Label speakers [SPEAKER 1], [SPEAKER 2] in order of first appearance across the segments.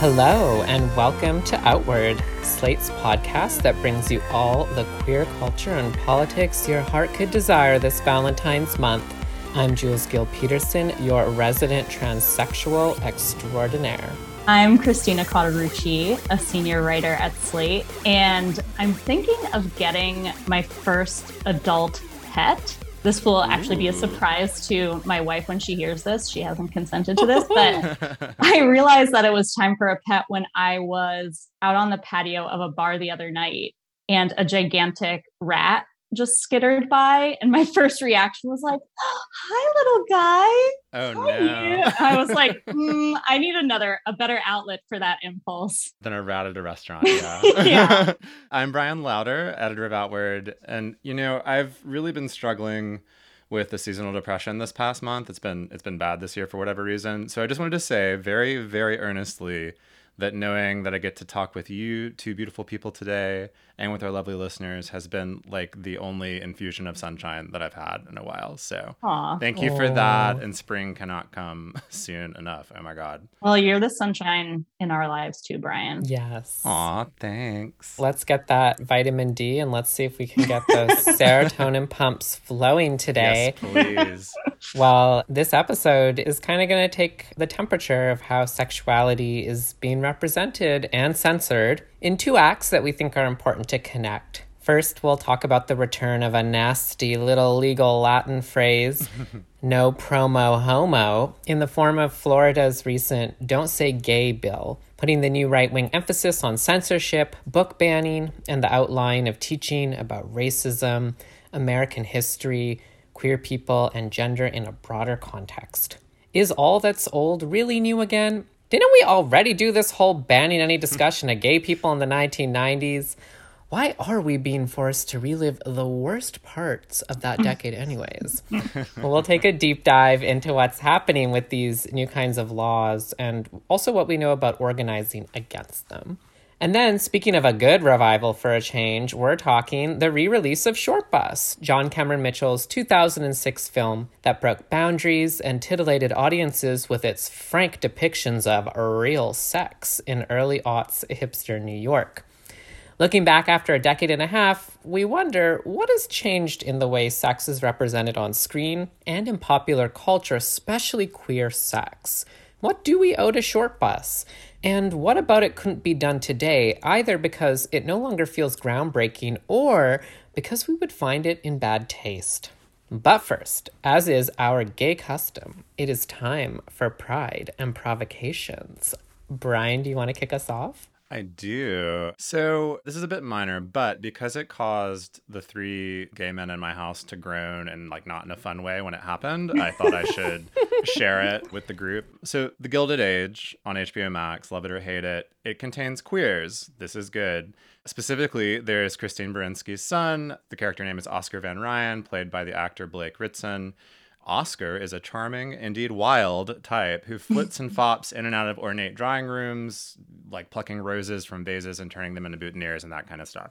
[SPEAKER 1] Hello, and welcome to Outward, Slate's podcast that brings you all the queer culture and politics your heart could desire this Valentine's month. I'm Jules Gill Peterson, your resident transsexual extraordinaire.
[SPEAKER 2] I'm Christina Cauterucci, a senior writer at Slate, and I'm thinking of getting my first adult pet. This will actually be a surprise to my wife when she hears this. She hasn't consented to this, but I realized that it was time for a pet when I was out on the patio of a bar the other night and a gigantic rat just skittered by. And my first reaction was like, Hi, little guy.
[SPEAKER 3] Oh
[SPEAKER 2] How
[SPEAKER 3] no.
[SPEAKER 2] you?" I was like, "Hmm, I need another, a better outlet for that impulse.
[SPEAKER 3] Than a rat at a restaurant. Yeah.
[SPEAKER 2] Yeah.
[SPEAKER 3] I'm Bryan Lowder, editor of Outward. And you know, I've really been struggling with the seasonal depression this past month. It's been it's been bad this year for whatever reason. So I just wanted to say very, very earnestly that knowing that I get to talk with you two beautiful people today and with our lovely listeners has been like the only infusion of sunshine that I've had in a while. So
[SPEAKER 2] Aw.
[SPEAKER 3] thank you for that. And spring cannot come soon enough. Oh my God.
[SPEAKER 2] Well, you're the sunshine in our lives too, Bryan.
[SPEAKER 1] Yes.
[SPEAKER 3] Aw, thanks.
[SPEAKER 1] Let's get that vitamin D and let's see if we can get those serotonin pumps flowing today.
[SPEAKER 3] Yes, please.
[SPEAKER 1] Well, this episode is kind of going to take the temperature of how sexuality is being represented and censored in two acts that we think are important to connect. First, we'll talk about the return of a nasty little legal Latin phrase, no promo homo, in the form of Florida's recent Don't Say Gay bill, putting the new right wing emphasis on censorship, book banning, and the outline of teaching about racism, American history, queer people, and gender in a broader context. Is all that's old really new again? Didn't we already do this whole banning any discussion of gay people in the 1990s? Why are we being forced to relive the worst parts of that decade, anyways? well, we'll take a deep dive into what's happening with these new kinds of laws and also what we know about organizing against them. And then, speaking of a good revival for a change, we're talking the re release of Shortbus, John Cameron Mitchell's 2006 film that broke boundaries and titillated audiences with its frank depictions of real sex in early aughts hipster New York. Looking back after a decade and a half, we wonder what has changed in the way sex is represented on screen and in popular culture, especially queer sex. What do we owe to Shortbus? And what about it couldn't be done today, either because it no longer feels groundbreaking or because we would find it in bad taste? But first, as is our gay custom, it is time for pride and provocations. Bryan, do you want to kick us off?
[SPEAKER 3] I do. So this is a bit minor, but because it caused the three gay men in my house to groan and like not in a fun way when it happened, I thought I should share it with the group. So The Gilded Age on HBO Max, love it or hate it, it contains queers. This is good. Specifically, there's Christine Baranski's son. The character name is Oscar van Rhijn, played by the actor Blake Ritson. Oscar is a charming, indeed wild type who flits and fops in and out of ornate drawing rooms, like plucking roses from vases and turning them into boutonnieres and that kind of stuff.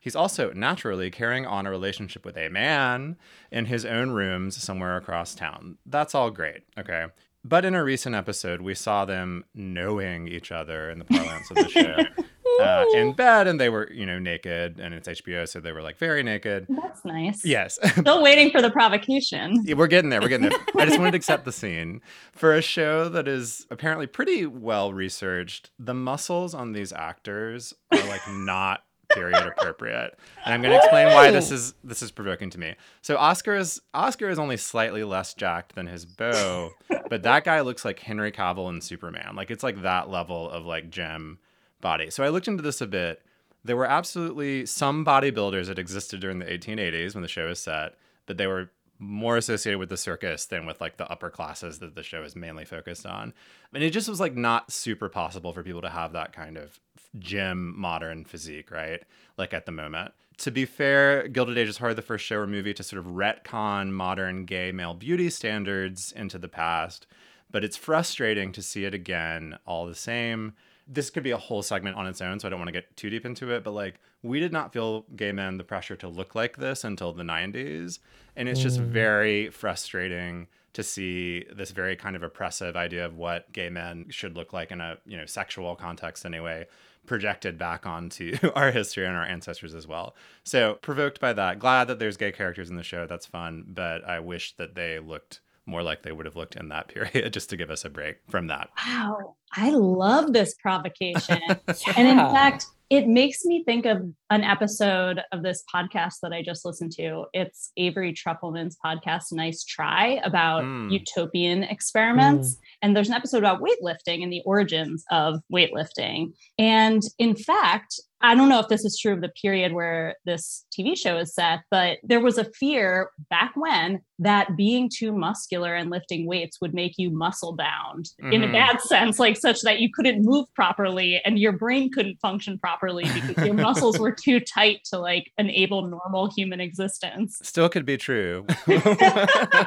[SPEAKER 3] He's also naturally carrying on a relationship with a man in his own rooms somewhere across town. That's all great, okay? But in a recent episode, we saw them knowing each other in the parlance of the show. Uh, in bed, and they were, you know, naked, and it's HBO, so they were like very naked.
[SPEAKER 2] That's nice.
[SPEAKER 3] Yes,
[SPEAKER 2] Still waiting for the provocation.
[SPEAKER 3] Yeah, we're getting there. We're getting there. I just wanted to accept the scene. For a show that is apparently pretty well researched, the muscles on these actors are like not period appropriate. And I'm going to explain why this is this is provoking to me. So Oscar is Oscar is only slightly less jacked than his beau, but that guy looks like Henry Cavill in Superman. Like it's like that level of like gem body. So I looked into this a bit. there were absolutely some bodybuilders that existed during the 1880s when the show is set, but they were more associated with the circus than with like the upper classes that the show is mainly focused on. And it just was like not super possible for people to have that kind of gym modern physique, right? Like at the moment. To be fair, Gilded Age is hardly the first show or movie to sort of retcon modern gay male beauty standards into the past, but it's frustrating to see it again all the same this could be a whole segment on its own, so I don't want to get too deep into it. But like, we did not feel gay men the pressure to look like this until the 90s. And it's just mm. very frustrating to see this very kind of oppressive idea of what gay men should look like in a you know sexual context anyway projected back onto our history and our ancestors as well so provoked by that glad that there's gay characters in the show that's fun but i wish that they looked more like they would have looked in that period just to give us a break from that
[SPEAKER 2] Wow. I love this provocation. And in fact, it makes me think of an episode of this podcast that I just listened to. It's Avery Trufelman's podcast, Nice Try, about
[SPEAKER 3] Mm.
[SPEAKER 2] utopian experiments. And there's an episode about weightlifting and the origins of weightlifting. And in fact, I don't know if this is true of the period where this TV show is set, but there was a fear back when that being too muscular and lifting weights would make you muscle bound in a
[SPEAKER 3] Mhm.
[SPEAKER 2] bad sense, like such that you couldn't move properly and your brain couldn't function properly because your muscles were too tight to like enable normal human existence.
[SPEAKER 3] still could be true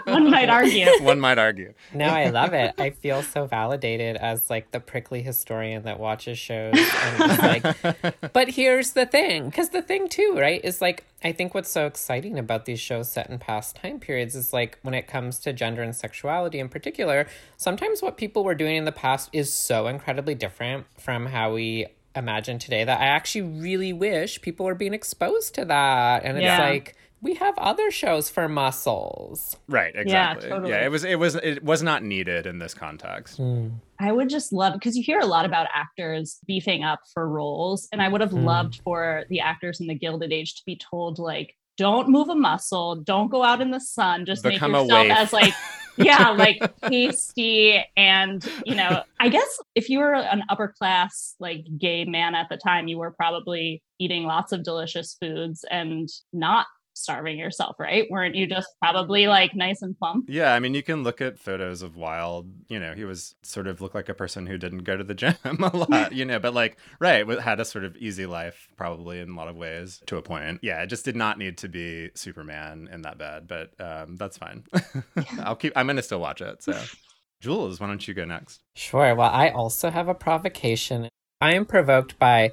[SPEAKER 2] One might argue.
[SPEAKER 3] one might argue
[SPEAKER 1] No, I love it. I feel so validated as like the prickly historian that watches shows and is like, but here's the thing. Because the thing too, right, is like I think what's so exciting about these shows set in past time periods is like when it comes to gender and sexuality in particular, sometimes what people were doing in the past is so incredibly different from how we imagine today that I actually really wish people were being exposed to that. And it's
[SPEAKER 2] Yeah.
[SPEAKER 1] like we have other shows for muscles.
[SPEAKER 3] right exactly
[SPEAKER 2] totally.
[SPEAKER 3] yeah it was it was it was not needed in this context hmm.
[SPEAKER 2] I would just love because you hear a lot about actors beefing up for roles, and I would have hmm. loved for the actors in the Gilded Age to be told like, don't move a muscle, don't go out in the sun, just
[SPEAKER 3] Become
[SPEAKER 2] make
[SPEAKER 3] a
[SPEAKER 2] yourself as like, yeah, like pasty, and you know, I guess if you were an upper class like gay man at the time, you were probably eating lots of delicious foods and not starving yourself, right? Weren't you just probably like nice and plump?
[SPEAKER 3] Yeah, I mean, you can look at photos of Wilde. You know, he was sort of looked like a person who didn't go to the gym a lot. You know, but like, right, had a sort of easy life, probably in a lot of ways to a point. Yeah, it just did not need to be Superman in that bed, but um, that's fine. I'll keep. I'm gonna still watch it. So, Jules, why don't you go next?
[SPEAKER 1] Sure. Well, I also have a provocation. I am provoked by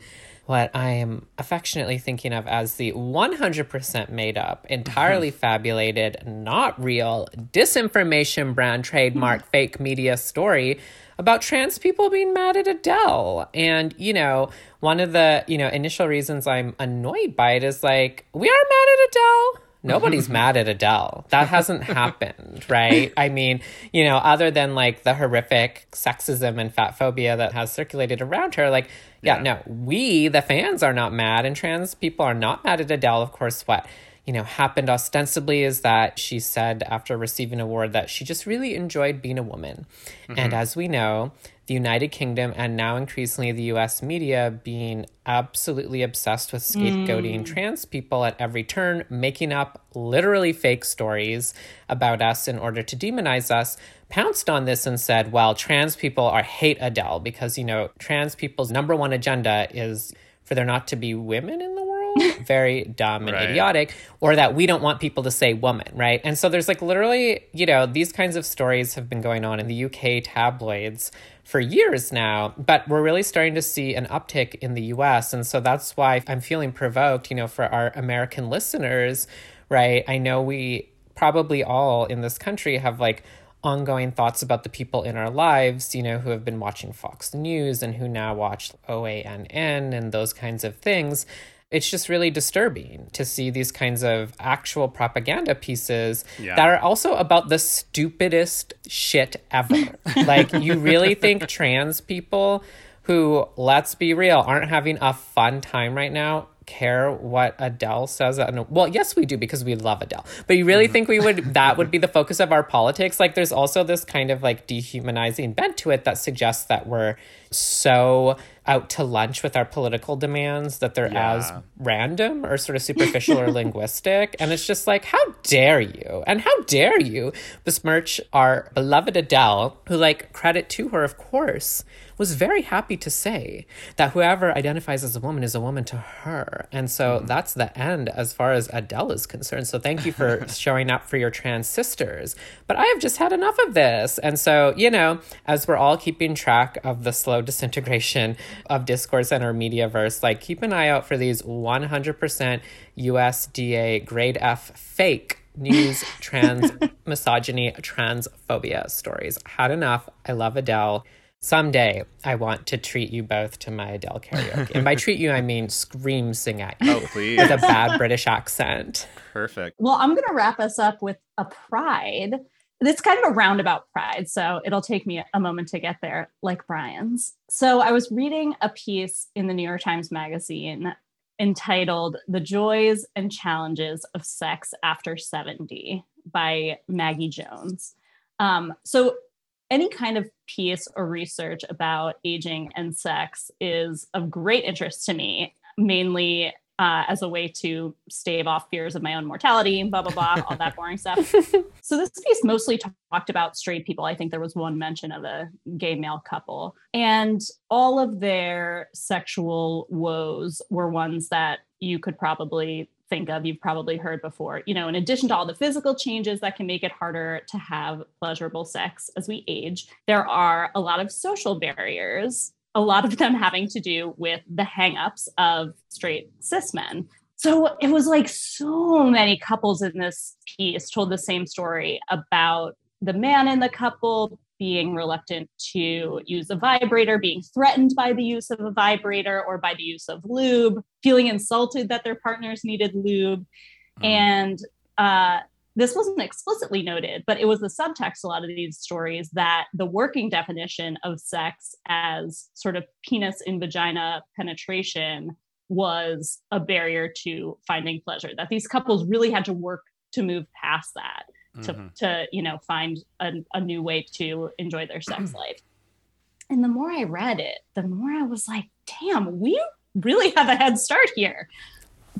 [SPEAKER 1] what I am affectionately thinking of as the 100% made up, entirely mm-hmm. fabulated, not real, disinformation brand trademark hmm. fake media story about trans people being mad at Adele. And, you know, one of the, you know, initial reasons I'm annoyed by it is like, we are mad at Adele. Nobody's mm-hmm. mad at Adele. That hasn't happened, right? I mean, you know, other than like the horrific sexism and fat phobia that has circulated around her, like, yeah, no, we, the fans, are not mad, and trans people are not mad at Adele. Of course, what you know happened ostensibly is that she said after receiving an award that she just really enjoyed being a woman, and mm-hmm. as we know, the United Kingdom and now increasingly the US media being absolutely obsessed with scapegoating mm. trans people at every turn, making up literally fake stories about us in order to demonize us, pounced on this and said, well, trans people are hate Adele because, you know, trans people's number one agenda is for there not to be women in the world. Very dumb and
[SPEAKER 3] Right.
[SPEAKER 1] idiotic. Or that we don't want people to say woman, right? And so there's like literally, you know, these kinds of stories have been going on in the UK tabloids for years now, but we're really starting to see an uptick in the US. And so that's why I'm feeling provoked, you know, for our American listeners, right? I know we probably all in this country have like ongoing thoughts about the people in our lives, you know, who have been watching Fox News and who now watch OANN and those kinds of things. It's just really disturbing to see these kinds of actual propaganda pieces
[SPEAKER 3] Yeah.
[SPEAKER 1] that are also about the stupidest shit ever. like, you really think trans people who, let's be real, aren't having a fun time right now care what Adele says? And- Well, yes, we do because we love Adele. But you really mm-hmm. think we would that would be the focus of our politics? Like there's also this kind of like dehumanizing bent to it that suggests that we're, so out to lunch with our political demands that they're
[SPEAKER 3] Yeah.
[SPEAKER 1] as random or sort of superficial or linguistic. And it's just like, how dare you? And how dare you besmirch our beloved Adele, who, like, credit to her, of course, was very happy to say that whoever identifies as a woman is a woman to her. And so mm-hmm. that's the end as far as Adele is concerned. So thank you for showing up for your trans sisters. But I have just had enough of this. And so, you know, as we're all keeping track of the slow disintegration of discourse in our mediaverse, like keep an eye out for these 100% USDA grade F fake news, trans misogyny, transphobia stories. Had enough. I love Adele. Someday, I want to treat you both to my Adele karaoke. And by treat you, I mean scream sing at you
[SPEAKER 3] Oh, please.
[SPEAKER 1] with a bad British accent.
[SPEAKER 3] Perfect.
[SPEAKER 2] Well, I'm going to wrap us up with a pride. It's kind of a roundabout pride, so it'll take me a moment to get there, like Bryan's. So I was reading a piece in the New York Times Magazine entitled The Joys and Challenges of Sex After 70 by Maggie Jones. Um, so any kind of piece or research about aging and sex is of great interest to me, mainly uh, as a way to stave off fears of my own mortality, blah, blah, blah, all that boring stuff. So this piece mostly talked about straight people. I think there was one mention of a gay male couple. And all of their sexual woes were ones that you could probably think of, you've probably heard before. You know, in addition to all the physical changes that can make it harder to have pleasurable sex as we age, there are a lot of social barriers, a lot of them having to do with the hangups of straight cis men. So it was like so many couples in this piece told the same story about the man in the couple being reluctant to use a vibrator, being threatened by the use of a vibrator or by the use of lube, feeling insulted that their partners needed lube. And uh, this wasn't explicitly noted, but it was the subtext, a lot of these stories, that the working definition of sex as sort of penis in vagina penetration was a barrier to finding pleasure, that these couples really had to work to move past that to,
[SPEAKER 3] Mhm.
[SPEAKER 2] to you know find a, a new way to enjoy their sex life and the more i read it the more i was like damn we really have a head start here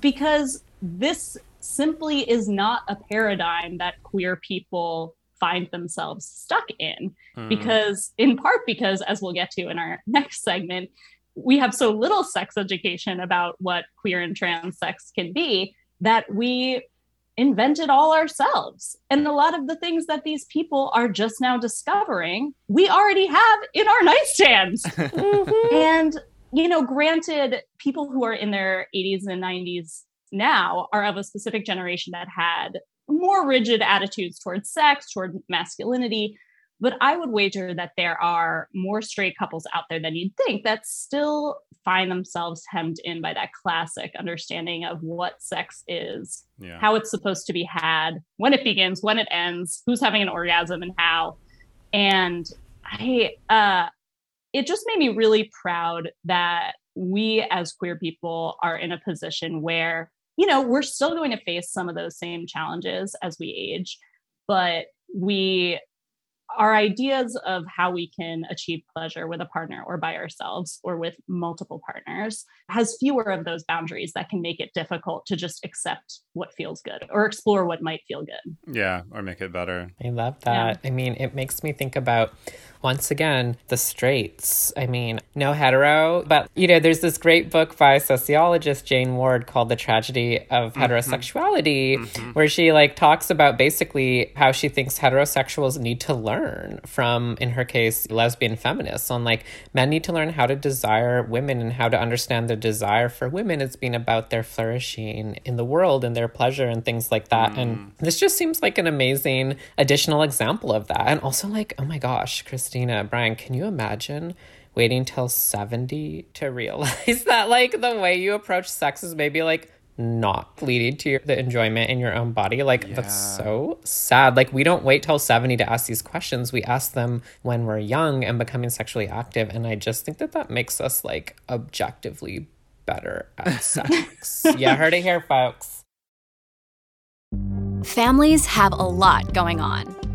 [SPEAKER 2] because this simply is not a paradigm that queer people find themselves stuck in
[SPEAKER 3] Mhm.
[SPEAKER 2] because in part because as we'll get to in our next segment we have so little sex education about what queer and trans sex can be that we invented all ourselves. And a lot of the things that these people are just now discovering, we already have in our nightstands. Mm-hmm. And, you know, granted, people who are in their 80s and 90s now are of a specific generation that had more rigid attitudes towards sex, toward masculinity. But I would wager that there are more straight couples out there than you'd think that still find themselves hemmed in by that classic understanding of what sex is,
[SPEAKER 3] Yeah.
[SPEAKER 2] how it's supposed to be had, when it begins, when it ends, who's having an orgasm and how. And I, uh, it just made me really proud that we as queer people are in a position where, you know, we're still going to face some of those same challenges as we age, but we our ideas of how we can achieve pleasure with a partner or by ourselves or with multiple partners has fewer of those boundaries that can make it difficult to just accept what feels good or explore what might feel good.
[SPEAKER 3] Yeah, or make it better.
[SPEAKER 1] I love that. I mean, it makes me think about once again the straights. I mean, no hetero, but you know, there's this great book by sociologist Jane Ward called The Tragedy of mm-hmm. Heterosexuality, mm-hmm. where she like talks about basically how she thinks heterosexuals need to learn from, in her case, lesbian feminists on like men need to learn how to desire women and how to understand their desire for women as being about their flourishing in the world and their pleasure and things like that. And mm. this just seems like an amazing additional example of that. And also like, oh my gosh, Christina, Bryan, can you imagine waiting till 70 to realize that like the way you approach sex is maybe like not leading to your, the enjoyment in your own body? Like that's so sad. Like we don't wait till 70 to ask these questions. We ask them when we're young and becoming sexually active and i just think that that makes us like objectively better at sex. Yeah heard it here folks.
[SPEAKER 4] Families have a lot going on.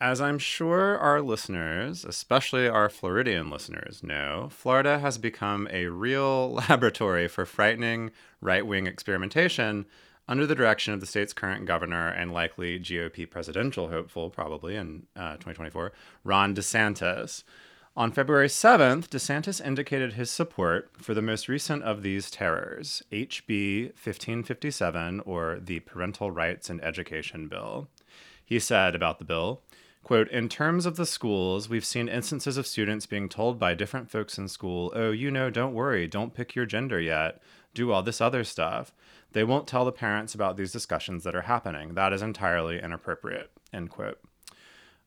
[SPEAKER 3] as I'm sure our listeners, especially our Floridian listeners, know, Florida has become a real laboratory for frightening right wing experimentation under the direction of the state's current governor and likely GOP presidential hopeful, probably in uh, 2024, Ron DeSantis. On February 7th, DeSantis indicated his support for the most recent of these terrors, HB 1557, or the Parental Rights and Education Bill. He said about the bill, quote, in terms of the schools, we've seen instances of students being told by different folks in school, oh, you know, don't worry, don't pick your gender yet, do all this other stuff. They won't tell the parents about these discussions that are happening. That is entirely inappropriate, end quote.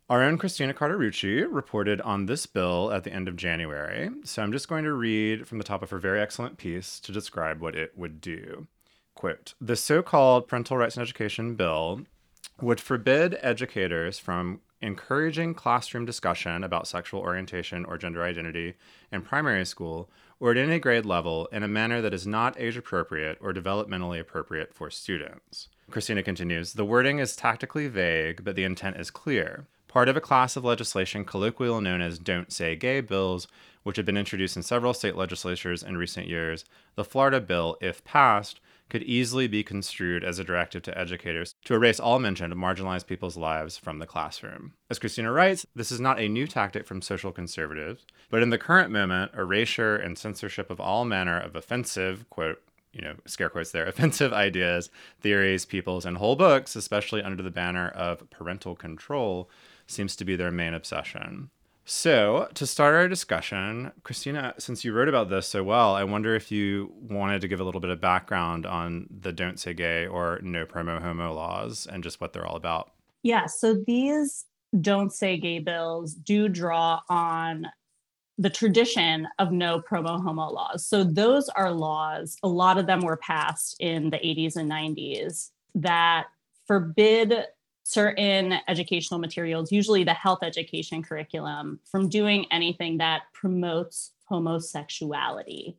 [SPEAKER 3] Our own Christina Cauterucci reported on this bill at the end of January, so I'm just going to read from the top of her very excellent piece to describe what it would do. Quote The so called Parental Rights and Education Bill would forbid educators from encouraging classroom discussion about sexual orientation or gender identity in primary school or at any grade level in a manner that is not age appropriate or developmentally appropriate for students. Christina continues The wording is tactically vague, but the intent is clear. Part of a class of legislation colloquially known as Don't Say Gay bills, which have been introduced in several state legislatures in recent years, the Florida bill, if passed, could easily be construed as a directive to educators to erase all mention of marginalized people's lives from the classroom. As Christina writes, this is not a new tactic from social conservatives, but in the current moment, erasure and censorship of all manner of offensive, quote, you know, scare quotes there, offensive ideas, theories, peoples, and whole books, especially under the banner of parental control, seems to be their main obsession. So, to start our discussion, Christina, since you wrote about this so well, I wonder if you wanted to give a little bit of background on the Don't Say Gay or No Promo Homo laws and just what they're all about.
[SPEAKER 2] Yeah, so these Don't Say Gay bills do draw on the tradition of no promo homo laws. So those are laws, a lot of them were passed in the 80s and 90s that forbid certain educational materials, usually the health education curriculum, from doing anything that promotes homosexuality.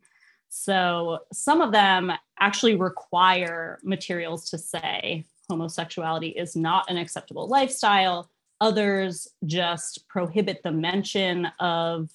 [SPEAKER 2] So some of them actually require materials to say homosexuality is not an acceptable lifestyle. Others just prohibit the mention of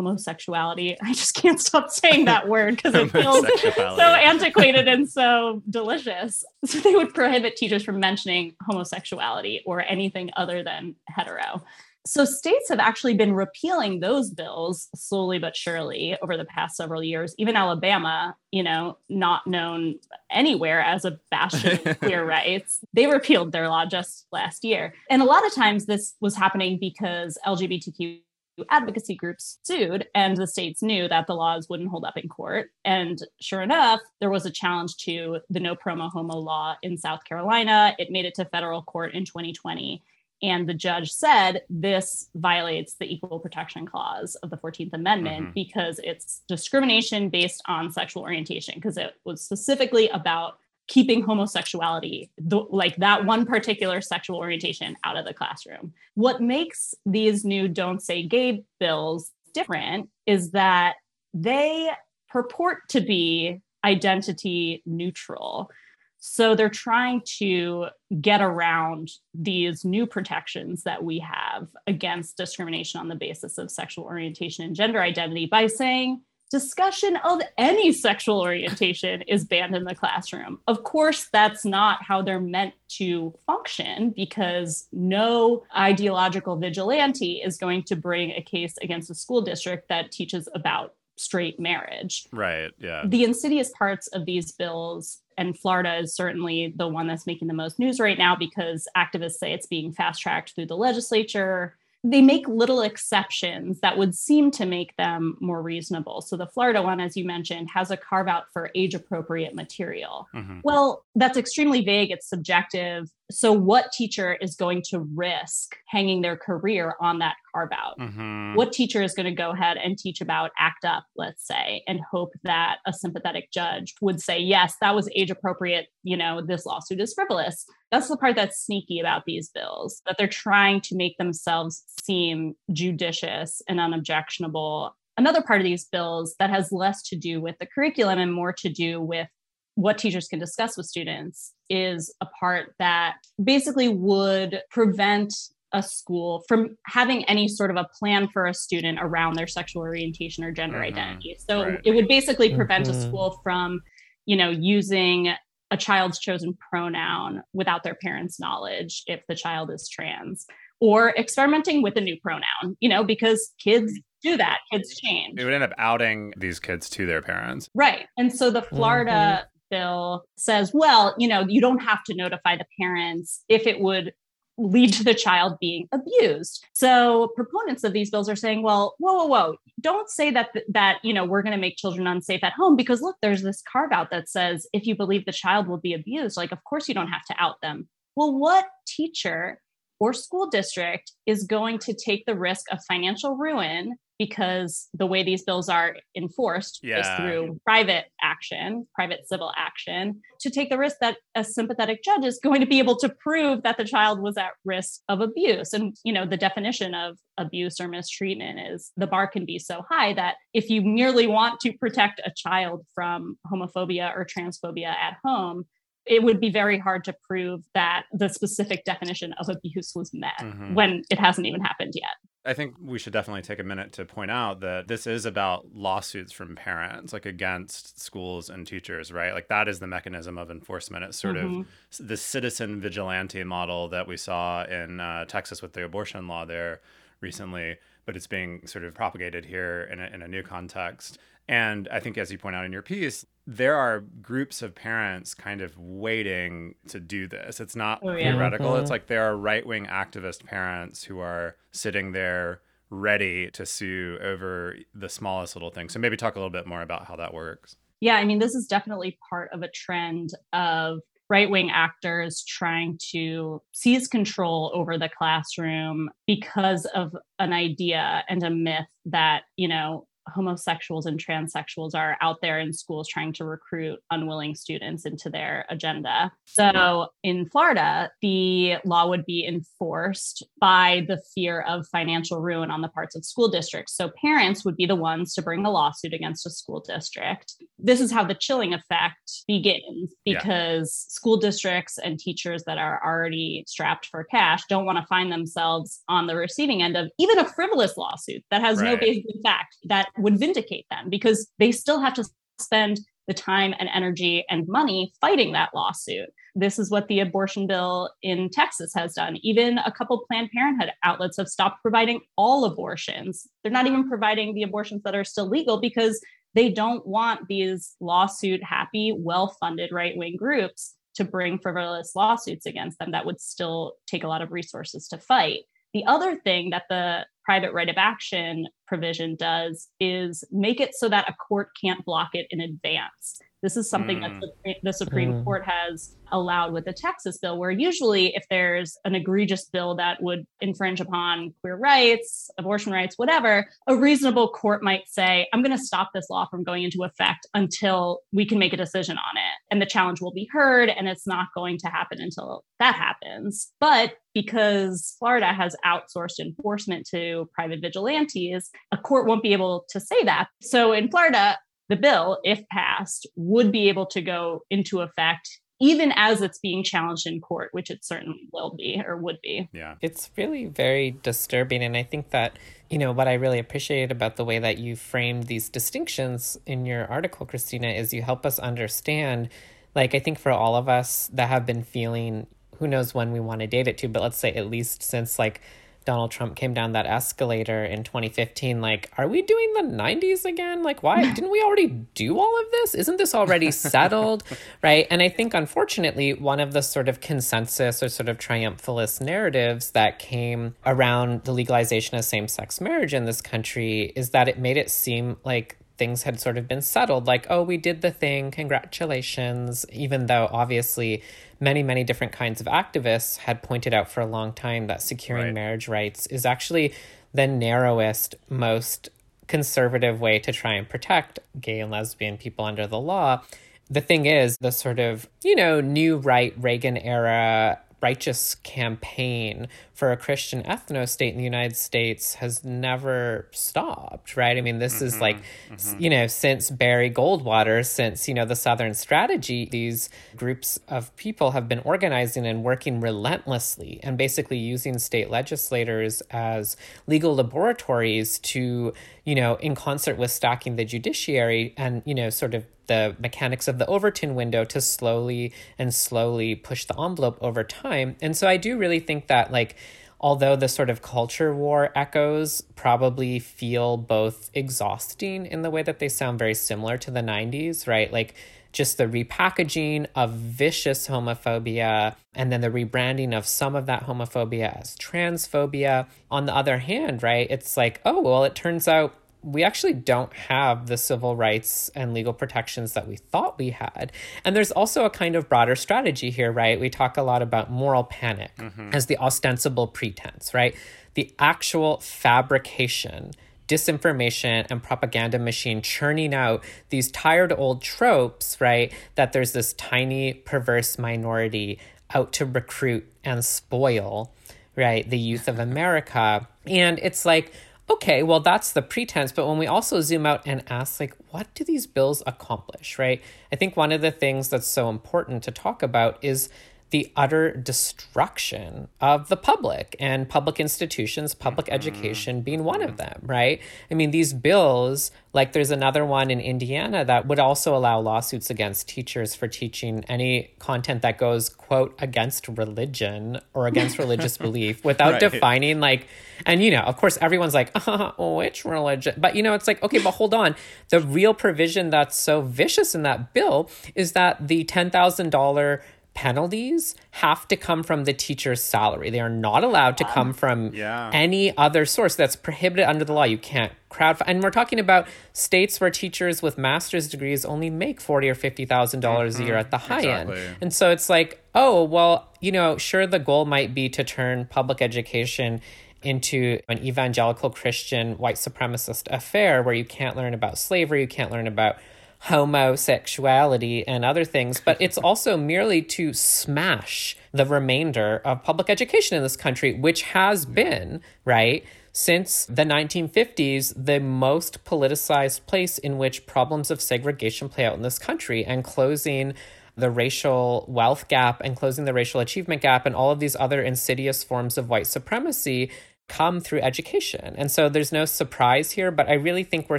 [SPEAKER 2] homosexuality. I just can't stop saying that word because it feels so antiquated and so delicious. So they would prohibit teachers from mentioning homosexuality or anything other than hetero. So states have actually been repealing those bills slowly but surely over the past several years. Even Alabama, you know, not known anywhere as a bastion of queer rights, they repealed their law just last year. And a lot of times this was happening because LGBTQ advocacy groups sued, and the states knew that the laws wouldn't hold up in court. And sure enough, there was a challenge to the no promo homo law in South Carolina. It made it to federal court in 2020. And the judge said this violates the Equal Protection Clause of the 14th Amendment mm-hmm. because it's discrimination based on sexual orientation, because it was specifically about keeping homosexuality, the, like that one particular sexual orientation, out of the classroom. What makes these new Don't Say Gay bills different is that they purport to be identity neutral. So they're trying to get around these new protections that we have against discrimination on the basis of sexual orientation and gender identity by saying discussion of any sexual orientation is banned in the classroom. Of course, that's not how they're meant to function because no ideological vigilante is going to bring a case against a school district that teaches about straight marriage.
[SPEAKER 3] Right. Yeah.
[SPEAKER 2] The insidious parts of these bills, and Florida is certainly the one that's making the most news right now because activists say it's being fast tracked through the legislature they make little exceptions that would seem to make them more reasonable. So the Florida one, as you mentioned, has a carve out for age appropriate material. Mm-hmm. Well, that's extremely vague, it's subjective. So, what teacher is going to risk hanging their career on that carve out? Mm-hmm. What teacher is going to go ahead and teach about ACT UP, let's say, and hope that a sympathetic judge would say, yes, that was age appropriate. You know, this lawsuit is frivolous. That's the part that's sneaky about these bills, that they're trying to make themselves seem judicious and unobjectionable. Another part of these bills that has less to do with the curriculum and more to do with what teachers can discuss with students is a part that basically would prevent a school from having any sort of a plan for a student around their sexual orientation or gender mm-hmm. identity. So right. it would basically prevent mm-hmm. a school from, you know, using a child's chosen pronoun without their parents' knowledge if the child is trans or experimenting with a new pronoun, you know, because kids do that, kids change.
[SPEAKER 3] It would end up outing these kids to their parents.
[SPEAKER 2] Right. And so the Florida mm-hmm. Bill says, well, you know, you don't have to notify the parents if it would lead to the child being abused. So proponents of these bills are saying, well, whoa, whoa, whoa, don't say that that you know we're going to make children unsafe at home because look, there's this carve out that says if you believe the child will be abused, like of course you don't have to out them. Well, what teacher or school district is going to take the risk of financial ruin because the way these bills are enforced yeah. is through private action, private civil action, to take the risk that a sympathetic judge is going to be able to prove that the child was at risk of abuse. And, you know, the definition of abuse or mistreatment is the bar can be so high that if you merely want to protect a child from homophobia or transphobia at home, it would be very hard to prove that the specific definition of abuse was met mm-hmm. when it hasn't even happened yet.
[SPEAKER 3] I think we should definitely take a minute to point out that this is about lawsuits from parents, like against schools and teachers, right? Like that is the mechanism of enforcement. It's sort mm-hmm. of the citizen vigilante model that we saw in uh, Texas with the abortion law there recently, but it's being sort of propagated here in a, in a new context. And I think, as you point out in your piece, there are groups of parents kind of waiting to do this. It's not oh, yeah. theoretical. Mm-hmm. It's like there are right wing activist parents who are sitting there ready to sue over the smallest little thing. So maybe talk a little bit more about how that works.
[SPEAKER 2] Yeah, I mean, this is definitely part of a trend of right wing actors trying to seize control over the classroom because of an idea and a myth that, you know, homosexuals and transsexuals are out there in schools trying to recruit unwilling students into their agenda. So in Florida, the law would be enforced by the fear of financial ruin on the parts of school districts. So parents would be the ones to bring a lawsuit against a school district. This is how the chilling effect begins because yeah. school districts and teachers that are already strapped for cash don't want to find themselves on the receiving end of even a frivolous lawsuit that has right. no basis in fact that would vindicate them because they still have to spend the time and energy and money fighting that lawsuit. This is what the abortion bill in Texas has done. Even a couple Planned Parenthood outlets have stopped providing all abortions. They're not even providing the abortions that are still legal because they don't want these lawsuit happy, well funded right wing groups to bring frivolous lawsuits against them that would still take a lot of resources to fight. The other thing that the private right of action provision does is make it so that a court can't block it in advance. This is something mm. that the, the Supreme mm. Court has allowed with the Texas bill, where usually if there's an egregious bill that would infringe upon queer rights, abortion rights, whatever, a reasonable court might say, I'm going to stop this law from going into effect until we can make a decision on it. And the challenge will be heard, and it's not going to happen until that happens. But because Florida has outsourced enforcement to private vigilantes, a court won't be able to say that. So in Florida, the bill, if passed, would be able to go into effect even as it's being challenged in court, which it certainly will be or would be.
[SPEAKER 3] Yeah.
[SPEAKER 1] It's really very disturbing. And I think that, you know, what I really appreciate about the way that you framed these distinctions in your article, Christina, is you help us understand. Like, I think for all of us that have been feeling, who knows when we want to date it to, but let's say at least since like Donald Trump came down that escalator in 2015, like, are we doing the 90s again? Like, why didn't we already do all of this? Isn't this already settled? right. And I think, unfortunately, one of the sort of consensus or sort of triumphalist narratives that came around the legalization of same sex marriage in this country is that it made it seem like things had sort of been settled like oh we did the thing congratulations even though obviously many many different kinds of activists had pointed out for a long time that securing
[SPEAKER 3] Right.
[SPEAKER 1] marriage rights is actually the narrowest most conservative way to try and protect gay and lesbian people under the law the thing is the sort of you know new right reagan era righteous campaign for a Christian ethno state in the United States has never stopped, right? I mean, this is mm-hmm. like, mm-hmm. you know, since Barry Goldwater, since, you know, the Southern Strategy, these groups of people have been organizing and working relentlessly and basically using state legislators as legal laboratories to, you know, in concert with stacking the judiciary and, you know, sort of the mechanics of the Overton window to slowly and slowly push the envelope over time. And so I do really think that, like, although the sort of culture war echoes probably feel both exhausting in the way that they sound very similar to the 90s, right? Like, just the repackaging of vicious homophobia and then the rebranding of some of that homophobia as transphobia. On the other hand, right, it's like, oh, well, it turns out we actually don't have the civil rights and legal protections that we thought we had. And there's also a kind of broader strategy here, right? We talk a lot about moral panic mm-hmm. as the ostensible pretense, right? The actual fabrication, disinformation, and propaganda machine churning out these tired old tropes, right? That there's this tiny, perverse minority out to recruit and spoil, right? The youth of America. And it's like, okay, well, that's the pretense. But when we also zoom out and ask, like, what do these bills accomplish, right? I think one of the things that's so important to talk about is the utter destruction of the public and public institutions, public education being one of them, right? I mean, these bills, like there's another one in Indiana that would also allow lawsuits against teachers for teaching any content that goes, quote, against religion or against religious belief without
[SPEAKER 3] Right.
[SPEAKER 1] defining, like, and you know, of course, everyone's like, uh, which religion? But you know, it's like, okay, but hold on. The real provision that's so vicious in that bill is that the $10,000 penalties have to come from the teacher's salary. They are not allowed to come ah, from
[SPEAKER 3] Yeah.
[SPEAKER 1] any other source that's prohibited under the law. You can't crowd and we're talking about states where teachers with master's degrees only make forty or fifty thousand dollars a year mm-hmm. at the high
[SPEAKER 3] Exactly.
[SPEAKER 1] end. And so it's like, oh, well, you know, sure the goal might be to turn public education into an evangelical Christian white supremacist affair where you can't learn about slavery, you can't learn about homosexuality and other things, but it's also merely to smash the remainder of public education in this country, which has been, right, since the 1950s, the most politicized place in which problems of segregation play out in this country and closing the racial wealth gap and closing the racial achievement gap and all of these other insidious forms of white supremacy come through education. And so there's no surprise here, but I really think we're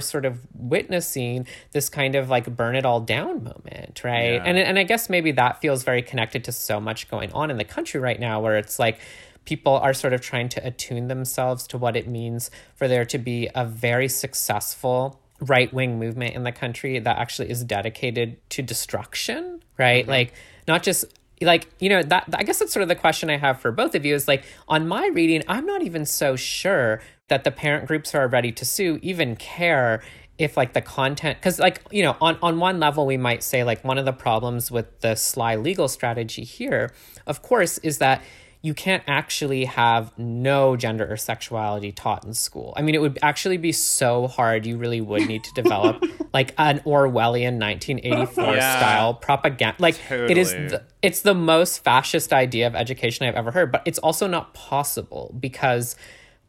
[SPEAKER 1] sort of witnessing this kind of like burn it all down moment, right?
[SPEAKER 3] Yeah.
[SPEAKER 1] And and I guess maybe that feels very connected to so much going on in the country right now where it's like people are sort of trying to attune themselves to what it means for there to be a very successful right wing movement in the country that actually is dedicated to destruction, right? Mm-hmm. Like, not just like you know that i guess that's sort of the question i have for both of you is like on my reading i'm not even so sure that the parent groups who are ready to sue even care if like the content because like you know on on one level we might say like one of the problems with the sly legal strategy here of course is that you can't actually have no gender or sexuality taught in school. I mean, it would actually be so hard. You really would need to develop like an Orwellian 1984
[SPEAKER 3] Yeah.
[SPEAKER 1] style propaganda. Like it is, the, it's the most fascist idea of education I've ever heard. But it's also not possible because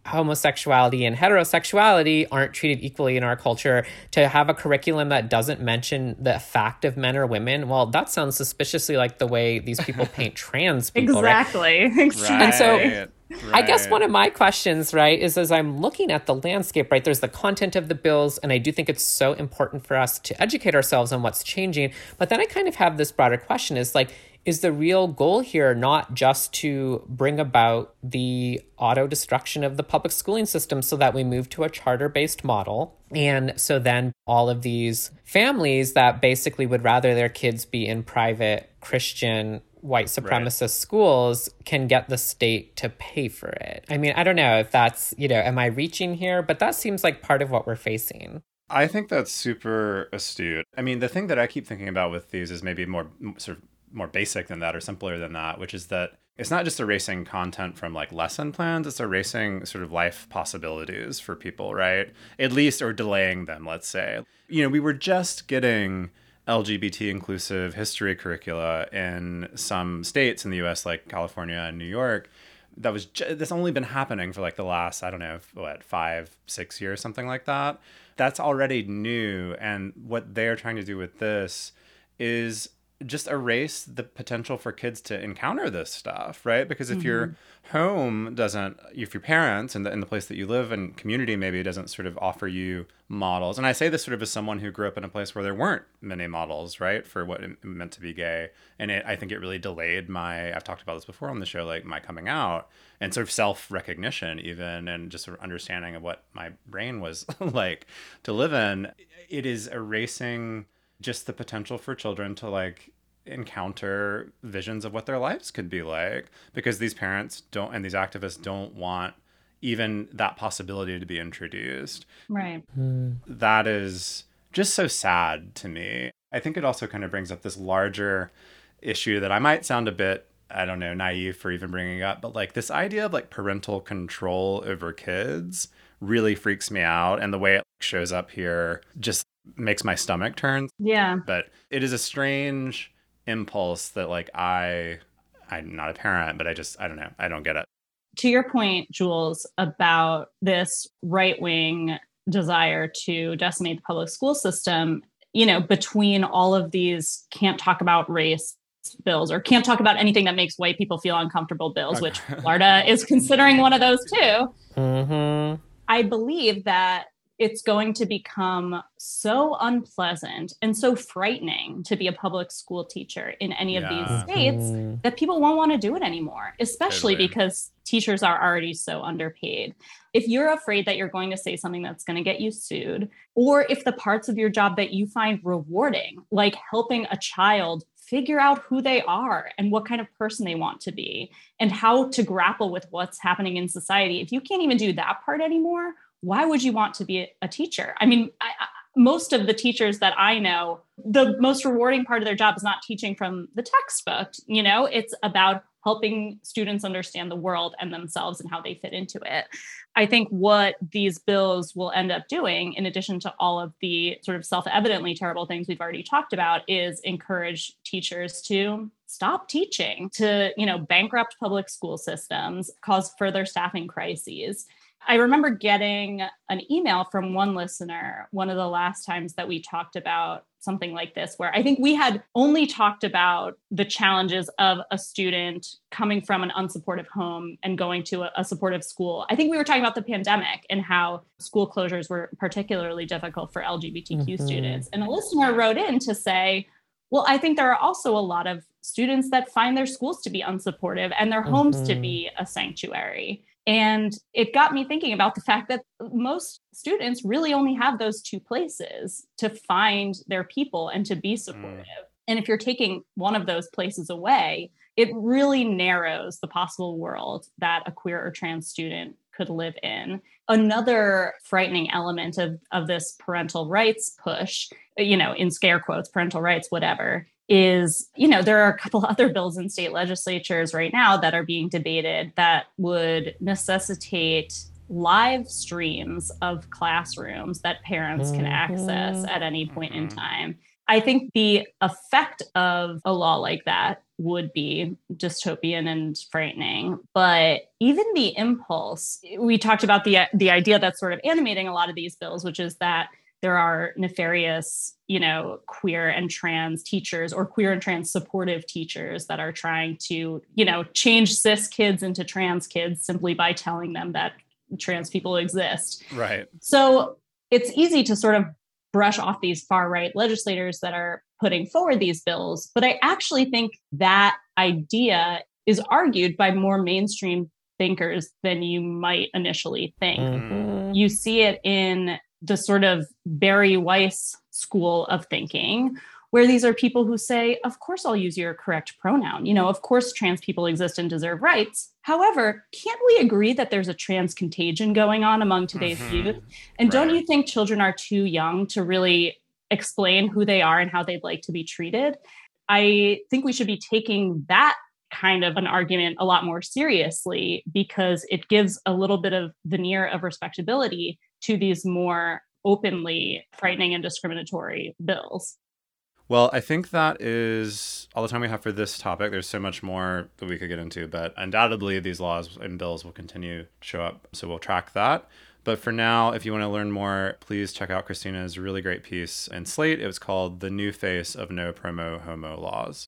[SPEAKER 1] homosexuality and heterosexuality aren't treated equally in our culture to have a curriculum that doesn't mention the fact of men or women well that sounds suspiciously like the way these people paint trans people
[SPEAKER 2] exactly
[SPEAKER 1] right? and so Right. I guess one of my questions, right, is as I'm looking at the landscape, right, there's the content of the bills, and I do think it's so important for us to educate ourselves on what's changing. But then I kind of have this broader question is like, is the real goal here not just to bring about the auto destruction of the public schooling system so that we move to a charter based model? And so then all of these families that basically would rather their kids be in private Christian white supremacist right. schools can get the state to pay for it. I mean, I don't know if that's, you know, am I reaching here? But that seems like part of what we're facing.
[SPEAKER 3] I think that's super astute. I mean, the thing that I keep thinking about with these is maybe more sort of more basic than that or simpler than that, which is that it's not just erasing content from like lesson plans, it's erasing sort of life possibilities for people, right? At least, or delaying them, let's say. You know, we were just getting LGBT inclusive history curricula in some states in the US, like California and New York. That was ju- that's only been happening for like the last I don't know what five six years something like that. That's already new, and what they're trying to do with this is just erase the potential for kids to encounter this stuff, right? Because if mm-hmm. your home doesn't, if your parents and the, in the place that you live and community maybe doesn't sort of offer you models, and I say this sort of as someone who grew up in a place where there weren't many models, right, for what it meant to be gay, and it, I think it really delayed my. I've talked about this before on the show, like my coming out and sort of self recognition, even, and just sort of understanding of what my brain was like to live in. It is erasing just the potential for children to like encounter visions of what their lives could be like because these parents don't and these activists don't want even that possibility to be introduced.
[SPEAKER 2] Right.
[SPEAKER 1] Mm.
[SPEAKER 3] That is just so sad to me. I think it also kind of brings up this larger issue that I might sound a bit I don't know, naive for even bringing up, but like this idea of like parental control over kids really freaks me out. And the way it shows up here just makes my stomach turn.
[SPEAKER 2] Yeah.
[SPEAKER 3] But it is a strange impulse that like I I'm not a parent, but I just I don't know. I don't get it.
[SPEAKER 2] To your point, Jules, about this right wing desire to decimate the public school system, you know, between all of these can't talk about race bills or can't talk about anything that makes white people feel uncomfortable bills, which Florida is considering one of those too.
[SPEAKER 1] Mm-hmm.
[SPEAKER 2] I believe that it's going to become so unpleasant and so frightening to be a public school teacher in any of these states mm-hmm. that people won't want to do it anymore, especially totally. because teachers are already so underpaid. If you're afraid that you're going to say something that's going to get you sued, or if the parts of your job that you find rewarding, like helping a child figure out who they are and what kind of person they want to be and how to grapple with what's happening in society, if you can't even do that part anymore, why would you want to be a teacher? I mean, I, I, most of the teachers that I know, the most rewarding part of their job is not teaching from the textbook. You know, it's about helping students understand the world and themselves and how they fit into it. I think what these bills will end up doing, in addition to all of the sort of self evidently terrible things we've already talked about, is encourage teachers to stop teaching, to, you know, bankrupt public school systems, cause further staffing crises. I remember getting an email from one listener one of the last times that we talked about something like this, where I think we had only talked about the challenges of a student coming from an unsupportive home and going to a, a, supportive school. I think we were talking about the pandemic and how school closures were particularly difficult for LGBTQ mm-hmm. students. And a listener wrote in to say, well, I think there are also a lot of students that find their schools to be unsupportive and their homes mm-hmm. to be a sanctuary. And it got me thinking about the fact that most students really only have those two places to find their people and to be mm. supportive. Mm. And if you're taking one of those places away, it really narrows the possible world that a queer or trans student could live in. Another frightening element of, of this parental rights push, you know, in scare quotes, parental rights, whatever, is you know there are a couple other bills in state legislatures right now that are being debated that would necessitate live streams of classrooms that parents can access mm-hmm. at any point in time I think the effect of a law like that would be dystopian and frightening but even the impulse we talked about the the idea that's sort of animating a lot of these bills which is that there are nefarious, you know, queer and trans teachers or queer and trans supportive teachers that are trying to, you know, change cis kids into trans kids simply by telling them that trans people exist.
[SPEAKER 3] Right.
[SPEAKER 2] So it's easy to sort of brush off these far right legislators that are putting forward these bills. But I actually think that idea is argued by more mainstream thinkers than you might initially think. Mm-hmm. You see it in the sort of Bari Weiss school of thinking, where these are people who say, of course, I'll use your correct pronoun. You know, of course, trans people exist and deserve rights. However, can't we agree that there's a trans contagion going on among today's mm-hmm. youth? And right. don't you think children are too young to really explain who they are and how they'd like to be treated? I think we should be taking that kind of an argument a lot more seriously because it gives a little bit of veneer of respectability to these more openly frightening and discriminatory bills.
[SPEAKER 3] Well, I think that is all the time we have for this topic. There's so much more that we could get into, but undoubtedly these laws and bills will continue to show up. So we'll track that. But for now, if you want to learn more, please check out Christina's really great piece in Slate. It was called The New Face of No Promo Homo Laws.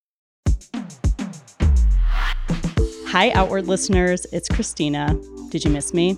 [SPEAKER 5] Hi, Outward listeners. It's Christina. Did you miss me?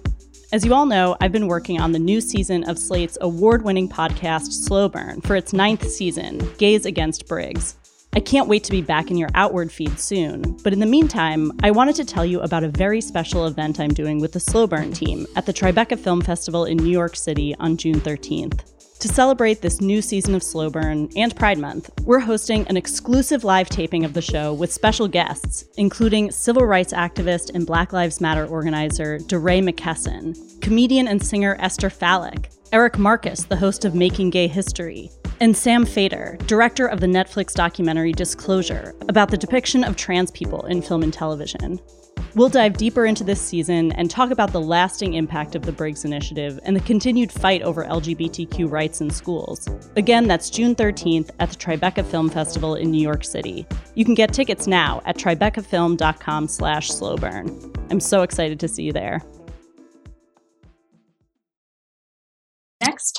[SPEAKER 5] As you all know, I've been working on the new season of Slate's award winning podcast, Slow Burn, for its ninth season, Gays Against Briggs. I can't wait to be back in your Outward feed soon, but in the meantime, I wanted to tell you about a very special event I'm doing with the Slow Burn team at the Tribeca Film Festival in New York City on June 13th. To celebrate this new season of Slow Burn and Pride Month, we're hosting an exclusive live taping of the show with special guests, including civil rights activist and Black Lives Matter organizer DeRay McKesson, comedian and singer Esther Fallick, Eric Marcus, the host of Making Gay History, and Sam Feder, director of the Netflix documentary Disclosure, about the depiction of trans people in film and television. We'll dive deeper into this season and talk about the lasting impact of the Briggs Initiative and the continued fight over LGBTQ rights in schools. Again, that's June 13th at the Tribeca Film Festival in New York City. You can get tickets now at tribecafilm.com slash slowburn. I'm so excited to see you there.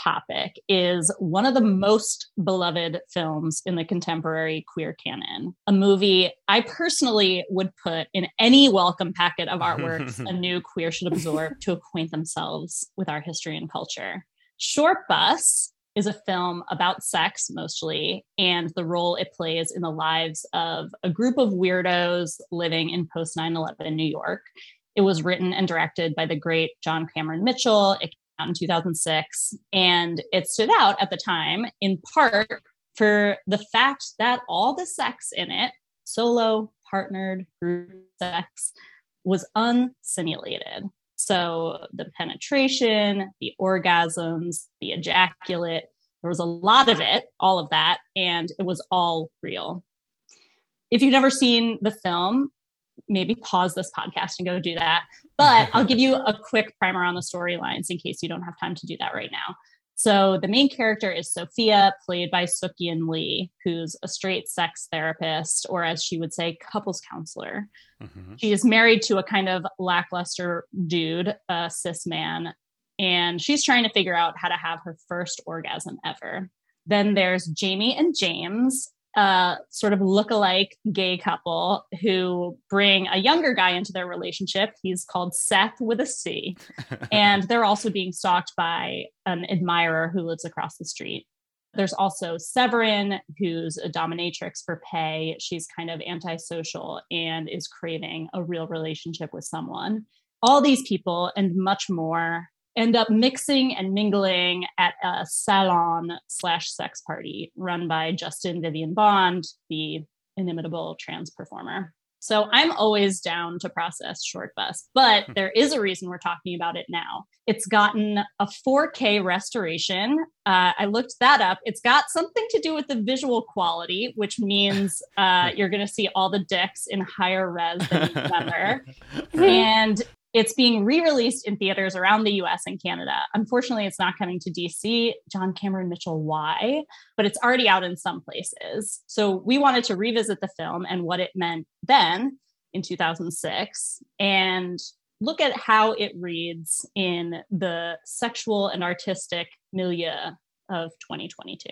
[SPEAKER 2] Topic is one of the most beloved films in the contemporary queer canon. A movie I personally would put in any welcome packet of artworks a new queer should absorb to acquaint themselves with our history and culture. Short Bus is a film about sex mostly and the role it plays in the lives of a group of weirdos living in post 9 11 New York. It was written and directed by the great John Cameron Mitchell. It out in 2006. And it stood out at the time in part for the fact that all the sex in it, solo, partnered, group sex, was unsimulated. So the penetration, the orgasms, the ejaculate, there was a lot of it, all of that, and it was all real. If you've never seen the film, maybe pause this podcast and go do that. But I'll give you a quick primer on the storylines in case you don't have time to do that right now. So the main character is Sophia, played by Sook-Yin Lee, who's a straight sex therapist, or as she would say, couples counselor. Mm-hmm. She is married to a kind of lackluster dude, a cis man, and she's trying to figure out how to have her first orgasm ever. Then there's Jamie and James, a sort of look-alike gay couple who bring a younger guy into their relationship. He's called Ceth with a C. and they're also being stalked by an admirer who lives across the street. There's also Severin, who's a dominatrix for pay. She's kind of antisocial and is craving a real relationship with someone. All these people and much more end up mixing and mingling at a salon slash sex party run by Justin Vivian Bond, the inimitable trans performer. So I'm always down to process Shortbus, but there is a reason we're talking about it now. It's gotten a 4K restoration. Uh, I looked that up. It's got something to do with the visual quality, which means uh, you're going to see all the dicks in higher res than ever. and it's being re-released in theaters around the US and Canada. Unfortunately, it's not coming to DC. John Cameron Mitchell, why? But it's already out in some places. So we wanted to revisit the film and what it meant then in 2006 and look at how it reads in the sexual and artistic milieu of 2022.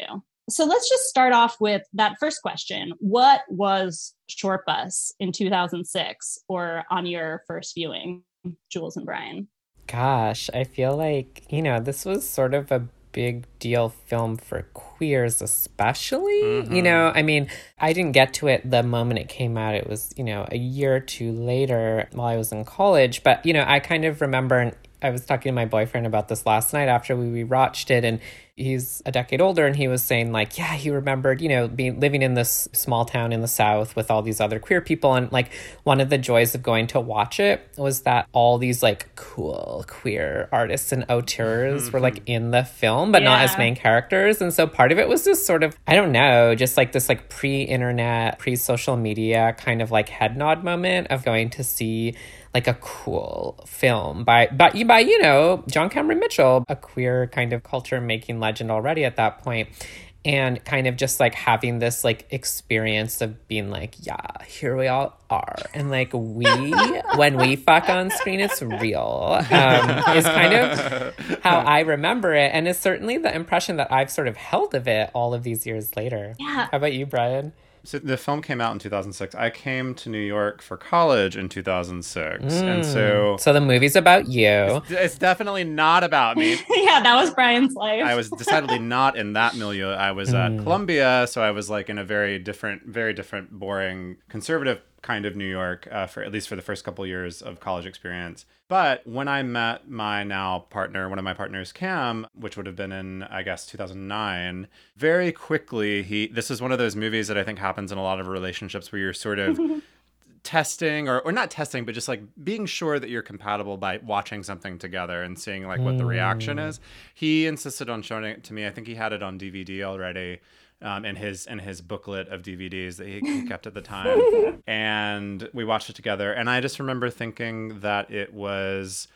[SPEAKER 2] So let's just start off with that first question. What was Shortbus in 2006 or on your first viewing? Jules and Bryan?
[SPEAKER 1] Gosh, I feel like, you know, this was sort of a big deal film for queers, especially. Mm-hmm. You know, I mean, I didn't get to it the moment it came out. It was, you know, a year or two later while I was in college. But, you know, I kind of remember, I was talking to my boyfriend about this last night after we rewatched it, and he's a decade older and he was saying like yeah he remembered you know being living in this small town in the south with all these other queer people and like one of the joys of going to watch it was that all these like cool queer artists and auteurs mm-hmm. were like in the film but yeah. not as main characters and so part of it was just sort of i don't know just like this like pre-internet pre-social media kind of like head nod moment of going to see like a cool film by by by you know John Cameron Mitchell, a queer kind of culture making legend already at that point and kind of just like having this like experience of being like yeah here we all are and like we when we fuck on screen it's real um, is kind of how i remember it and is certainly the impression that i've sort of held of it all of these years later.
[SPEAKER 2] Yeah.
[SPEAKER 1] How about you bryan
[SPEAKER 3] so the film came out in 2006. I came to New York for college in 2006, mm. and so
[SPEAKER 1] so the movie's about you.
[SPEAKER 3] It's, it's definitely not about me.
[SPEAKER 2] yeah, that was Bryan's life.
[SPEAKER 3] I was decidedly not in that milieu. I was mm. at Columbia, so I was like in a very different, very different, boring, conservative kind of New York uh, for at least for the first couple years of college experience. But when I met my now partner, one of my partners, Cam, which would have been in I guess 2009, very quickly he. This is one of those movies that I think happens in a lot of relationships where you're sort of. testing or, or not testing but just like being sure that you're compatible by watching something together and seeing like what the reaction mm. is he insisted on showing it to me i think he had it on dvd already um, in his in his booklet of DVDs that he, he kept at the time, and we watched it together. And I just remember thinking that it was,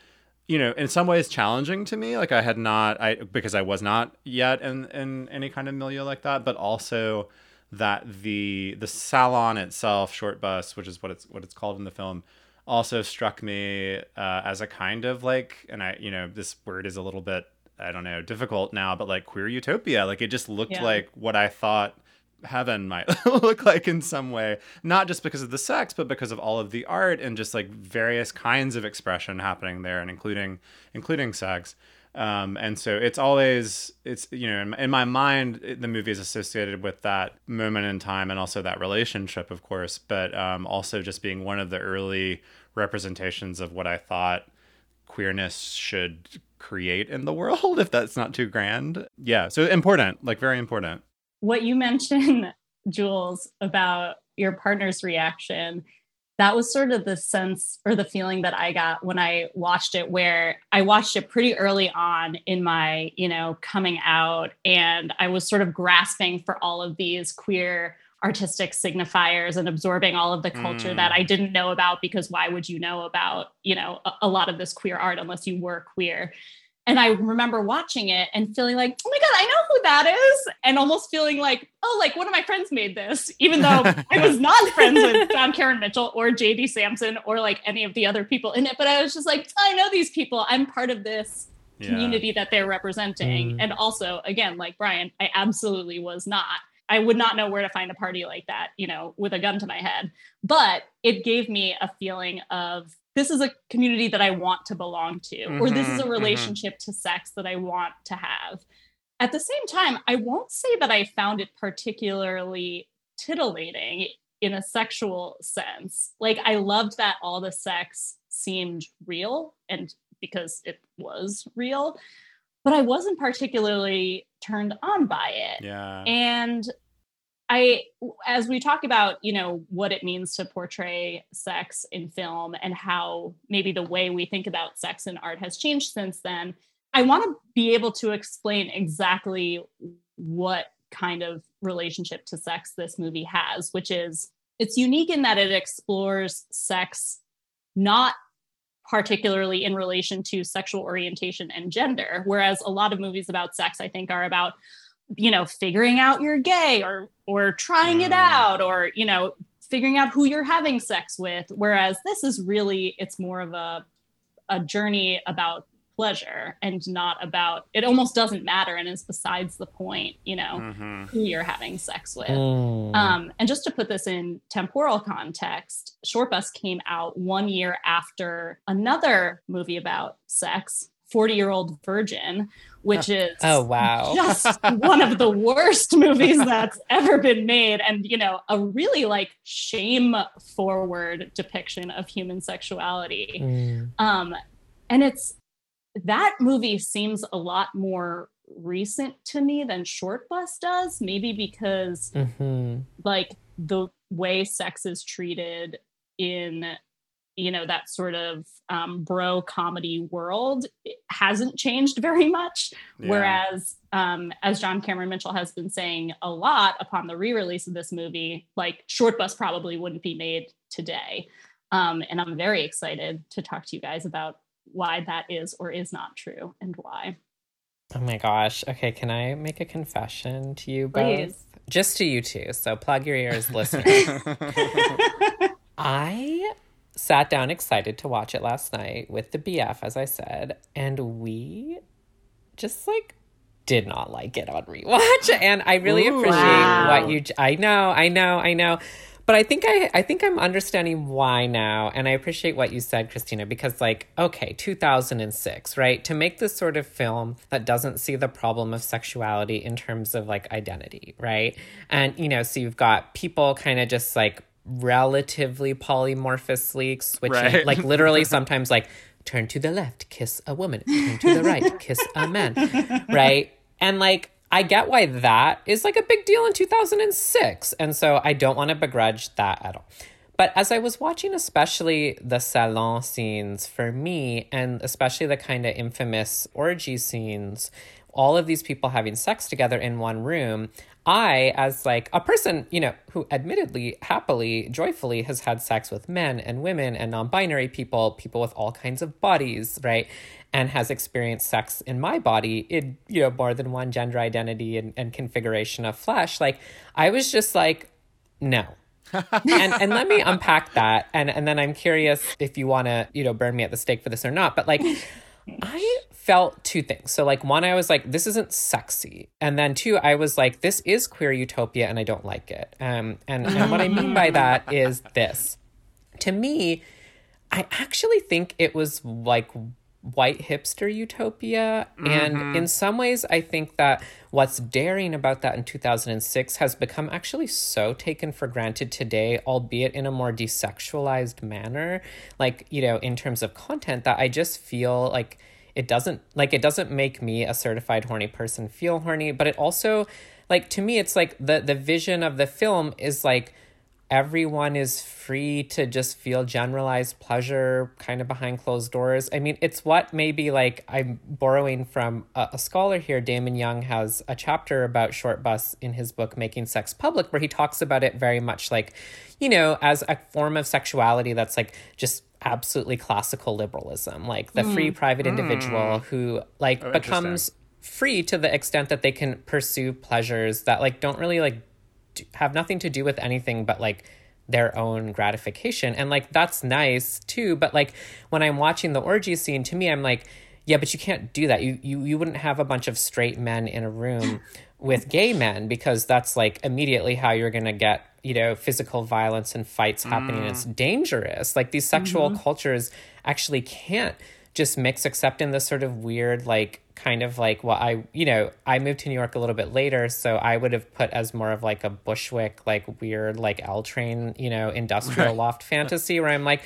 [SPEAKER 3] you know, in some ways challenging to me. Like I had not, I because I was not yet in in any kind of milieu like that, but also that the the salon itself, Shortbus, which is what it's what it's called in the film, also struck me uh, as a kind of like, and I, you know, this word is a little bit I don't know, difficult now, but like queer utopia. Like it just looked yeah. like what I thought heaven might look like in some way, not just because of the sex, but because of all of the art and just like various kinds of expression happening there, and including including sex. Um, and so it's always it's you know in, in my mind it, the movie is associated with that moment in time and also that relationship, of course, but um, also just being one of the early representations of what I thought queerness should create in the world if that's not too grand. Yeah, so important, like very important.
[SPEAKER 2] What you mentioned, Jules, about your partner's reaction, that was sort of the sense or the feeling that I got when I watched it where I watched it pretty early on in my, you know, coming out and I was sort of grasping for all of these queer artistic signifiers and absorbing all of the culture mm. that I didn't know about because why would you know about, you know, a, a, lot of this queer art unless you were queer. And I remember watching it and feeling like, oh my God, I know who that is. And almost feeling like, oh, like one of my friends made this, even though I was not friends with John Cameron Mitchell or JD Samson or like any of the other people in it. But I was just like, I know these people. I'm part of this yeah. community that they're representing. Mm. And also, again, like Bryan, I absolutely was not. I would not know where to find a party like that, you know, with a gun to my head. But it gave me a feeling of this is a community that I want to belong to, mm-hmm, or this is a mm-hmm, mm-hmm. relationship mm-hmm. to sex that I want to have. At the same time, I won't say that I found it particularly titillating in a sexual sense. Like, I loved that all the sex seemed real and because it was real, but I wasn't particularly turned on by it.
[SPEAKER 3] Yeah.
[SPEAKER 2] And I, as we talk about, you know, what it means to portray sex in film and how maybe the way we think about sex in art has changed since then, I want to be able to explain exactly what kind of relationship to sex this movie has, which is it's unique in that it explores sex not particularly in relation to sexual orientation and gender, whereas a lot of movies about sex, I think, are about you know figuring out you're gay or or trying it mm. out or you know figuring out who you're having sex with. Whereas this is really it's more of a a journey about pleasure and not about it almost doesn't matter and is besides the point you know
[SPEAKER 3] Mm-hmm.
[SPEAKER 2] who you're having sex with
[SPEAKER 1] Mm.
[SPEAKER 2] um, and just to put this in temporal context Shortbus came out one year after another movie about sex 40 year old virgin which is
[SPEAKER 1] Oh, wow.
[SPEAKER 2] just one of the worst movies that's ever been made and you know a really like shame forward depiction of human sexuality
[SPEAKER 1] Mm.
[SPEAKER 2] um and it's that movie seems a lot more recent to me than Shortbus does maybe because
[SPEAKER 1] hmm
[SPEAKER 2] like the way sex is treated in you know that sort of um, bro comedy world hasn't changed very much.
[SPEAKER 3] Yeah.
[SPEAKER 2] whereas um, as john cameron mitchell has been saying a lot upon the re-release of this movie like Shortbus probably wouldn't be made today. Um, and i'm very excited to talk to you guys about why that is or is not true and why
[SPEAKER 1] Oh my gosh. Okay, can I make a confession to you
[SPEAKER 2] Please.
[SPEAKER 1] both? Just to you two. So plug your ears, listeners. I sat down excited to watch it last night with the BF, as I said, and we just like did not like it on rewatch. And I really
[SPEAKER 2] Ooh.
[SPEAKER 1] appreciate
[SPEAKER 2] Wow.
[SPEAKER 1] what you. I know, I know, I know. But I think I, I think I'm understanding why now, and I appreciate what you said, Christina, because like, okay, 2006, right? To make this sort of film that doesn't see the problem of sexuality in terms of like identity, right? And you know, so you've got people kind of just like relatively polymorphously switching,
[SPEAKER 3] Right.
[SPEAKER 1] like literally sometimes like turn to the left, kiss a woman, turn to the right, kiss a man, right? And like, I get why that is like a big deal in 2006. And so I don't want to begrudge that at all. But as I was watching, especially the salon scenes for me, and especially the kind of infamous orgy scenes, all of these people having sex together in one room, I, as like a person, you know, who admittedly, happily, joyfully has had sex with men and women and non binary people, people with all kinds of bodies, right? And has experienced sex in my body in, you know, more than one gender identity and, and configuration of flesh. Like, I was just like, no. and and let me unpack that and and then I'm curious if you want to you know burn me at the stake for this or not but like I felt two things so like one I was like this isn't sexy and then two I was like this is queer utopia and I don't like it um and and what I mean by that is this to me I actually think it was like white hipster utopia. And mm-hmm. in some ways, I think that what's daring about that in 2006 has become actually so taken for granted today, albeit in a more desexualized manner, like, you know, in terms of content, that I just feel like it doesn't like it doesn't make me a certified horny person feel horny. But it also like to me it's like the the vision of the film is like everyone is free to just feel generalized pleasure kind of behind closed doors. I mean, it's what maybe like I'm borrowing from a, a scholar here. Damon Young has a chapter about Shortbus in his book, Making Sex Public, where he talks about it very much like, you know, as a form of sexuality that's like just absolutely classical liberalism, like the free mm. private mm. individual who like
[SPEAKER 3] Oh,
[SPEAKER 1] becomes free to the extent that they can pursue pleasures that like don't really like have nothing to do with anything but like their own gratification. And like that's nice too but like when i'm watching the orgy scene to me i'm like yeah but you can't do that. You you, you wouldn't have a bunch of straight men in a room with gay men because that's like immediately how you're going to get you know physical violence and fights happening. Mm. It's dangerous. Like these sexual mm-hmm. cultures actually can't just mix except in this sort of weird like kind of like well i you know i moved to new york a little bit later so i would have put as more of like a bushwick like weird like l train you know industrial loft fantasy where i'm like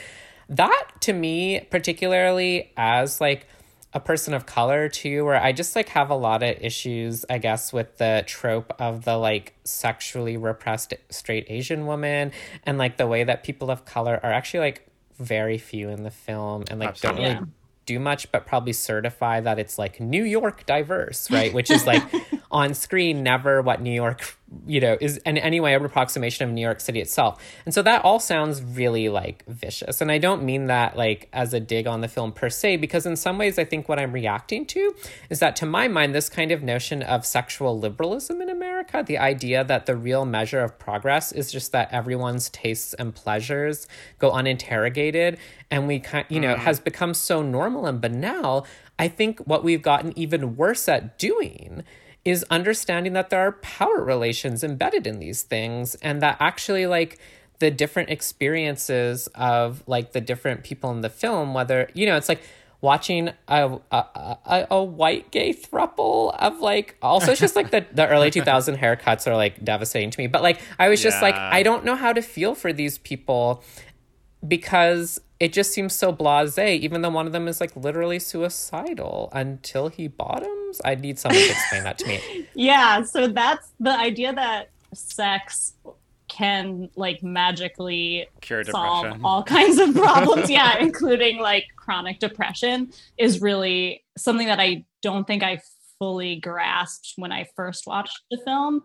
[SPEAKER 1] that to me, particularly as like a person of color too, where I just like have a lot of issues, I guess, with the trope of the like sexually repressed straight Asian woman and like the way that people of color are actually like very few in the film and like
[SPEAKER 3] Absolutely.
[SPEAKER 1] don't really do much, but probably certify that it's like New York diverse, right? Which is like on screen never what New York, you know, is in any way a approximation of New York City itself. And so that all sounds really like vicious. And I don't mean that like as a dig on the film per se, because in some ways I think what I'm reacting to is that to my mind, this kind of notion of sexual liberalism in America, the idea that the real measure of progress is just that everyone's tastes and pleasures go uninterrogated and we kind you know mm-hmm. has become so normal and banal i think what we've gotten even worse at doing is understanding that there are power relations embedded in these things and that actually like the different experiences of like the different people in the film whether you know it's like watching a a, a, a white gay thruple of like also it's just like the, the early 2000 haircuts are like devastating to me. But like i was just like i don't know how to feel for these people because it just seems so blasé even though one of them is like literally suicidal until he bottoms? I need someone to explain that to me.
[SPEAKER 2] Yeah so that's the idea that sex can like magically
[SPEAKER 3] Cure
[SPEAKER 2] solve
[SPEAKER 3] depression.
[SPEAKER 2] all kinds of problems. Yeah including like chronic depression is really something that i don't think i fully grasped when i first watched the film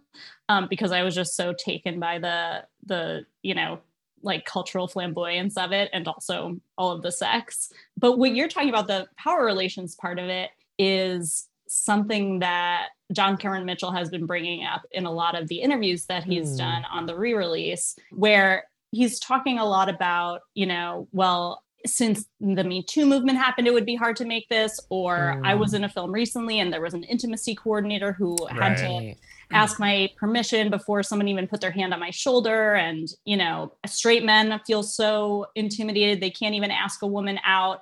[SPEAKER 2] um, because i was just so taken by the the you know like cultural flamboyance of it and also all of the sex but what you're talking about the power relations part of it is something that John Cameron Mitchell has been bringing up in a lot of the interviews that he's
[SPEAKER 1] Hmm.
[SPEAKER 2] done on the re-release where he's talking a lot about, you know, well, since the Me Too movement happened, it would be hard to make this. Or I was in a film recently and there was an intimacy coordinator who had to
[SPEAKER 1] Right.
[SPEAKER 2] Ask my permission before someone even put their hand on my shoulder. And, you know, straight men feel so intimidated, they can't even ask a woman out.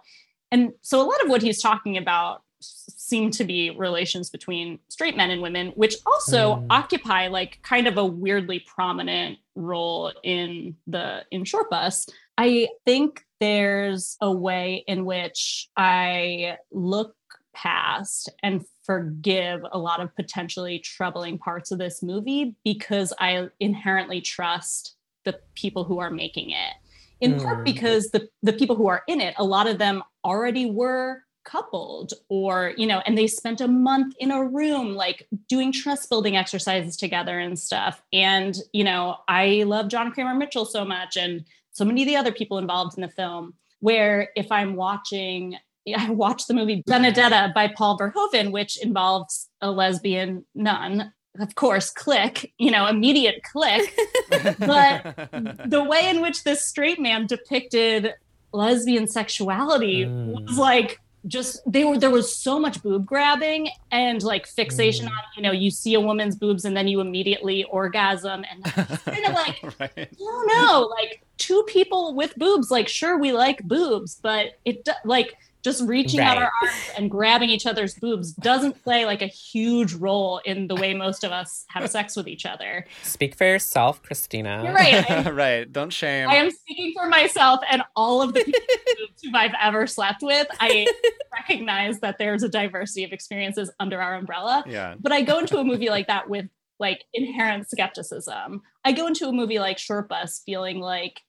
[SPEAKER 2] And so a lot of what he's talking about seem to be relations between straight men and women, which also
[SPEAKER 1] Mm.
[SPEAKER 2] occupy like kind of a weirdly prominent role in the in Shortbus. I think there's a way in which I look past and forgive a lot of potentially troubling parts of this movie because I inherently trust the people who are making it. In part
[SPEAKER 1] Mm.
[SPEAKER 2] because the the people who are in it, a lot of them already were coupled or you know and they spent a month in a room like doing trust building exercises together and stuff and you know i love john cameron mitchell so much and so many of the other people involved in the film where if i'm watching i watched the movie benedetta by paul verhoeven which involves a lesbian nun of course click you know immediate click but the way in which this straight man depicted lesbian sexuality
[SPEAKER 1] Mm.
[SPEAKER 2] was like just they were there was so much boob grabbing and like fixation on you know you see a woman's boobs and then you immediately orgasm and kind of like
[SPEAKER 3] right.
[SPEAKER 2] I don't know, like two people with boobs. Like, sure, we like boobs, but it like just reaching out our arms and grabbing each other's boobs doesn't play like a huge role in the way most of us have sex with each other.
[SPEAKER 1] speak for yourself christina
[SPEAKER 2] You're right. I,
[SPEAKER 3] right. Don't shame.
[SPEAKER 2] I am speaking for myself and all of the people who I've ever slept with. I recognize that there's a diversity of experiences under our umbrella
[SPEAKER 3] yeah.
[SPEAKER 2] but I go into a movie like that with like inherent skepticism. I go into a movie like Shortbus feeling like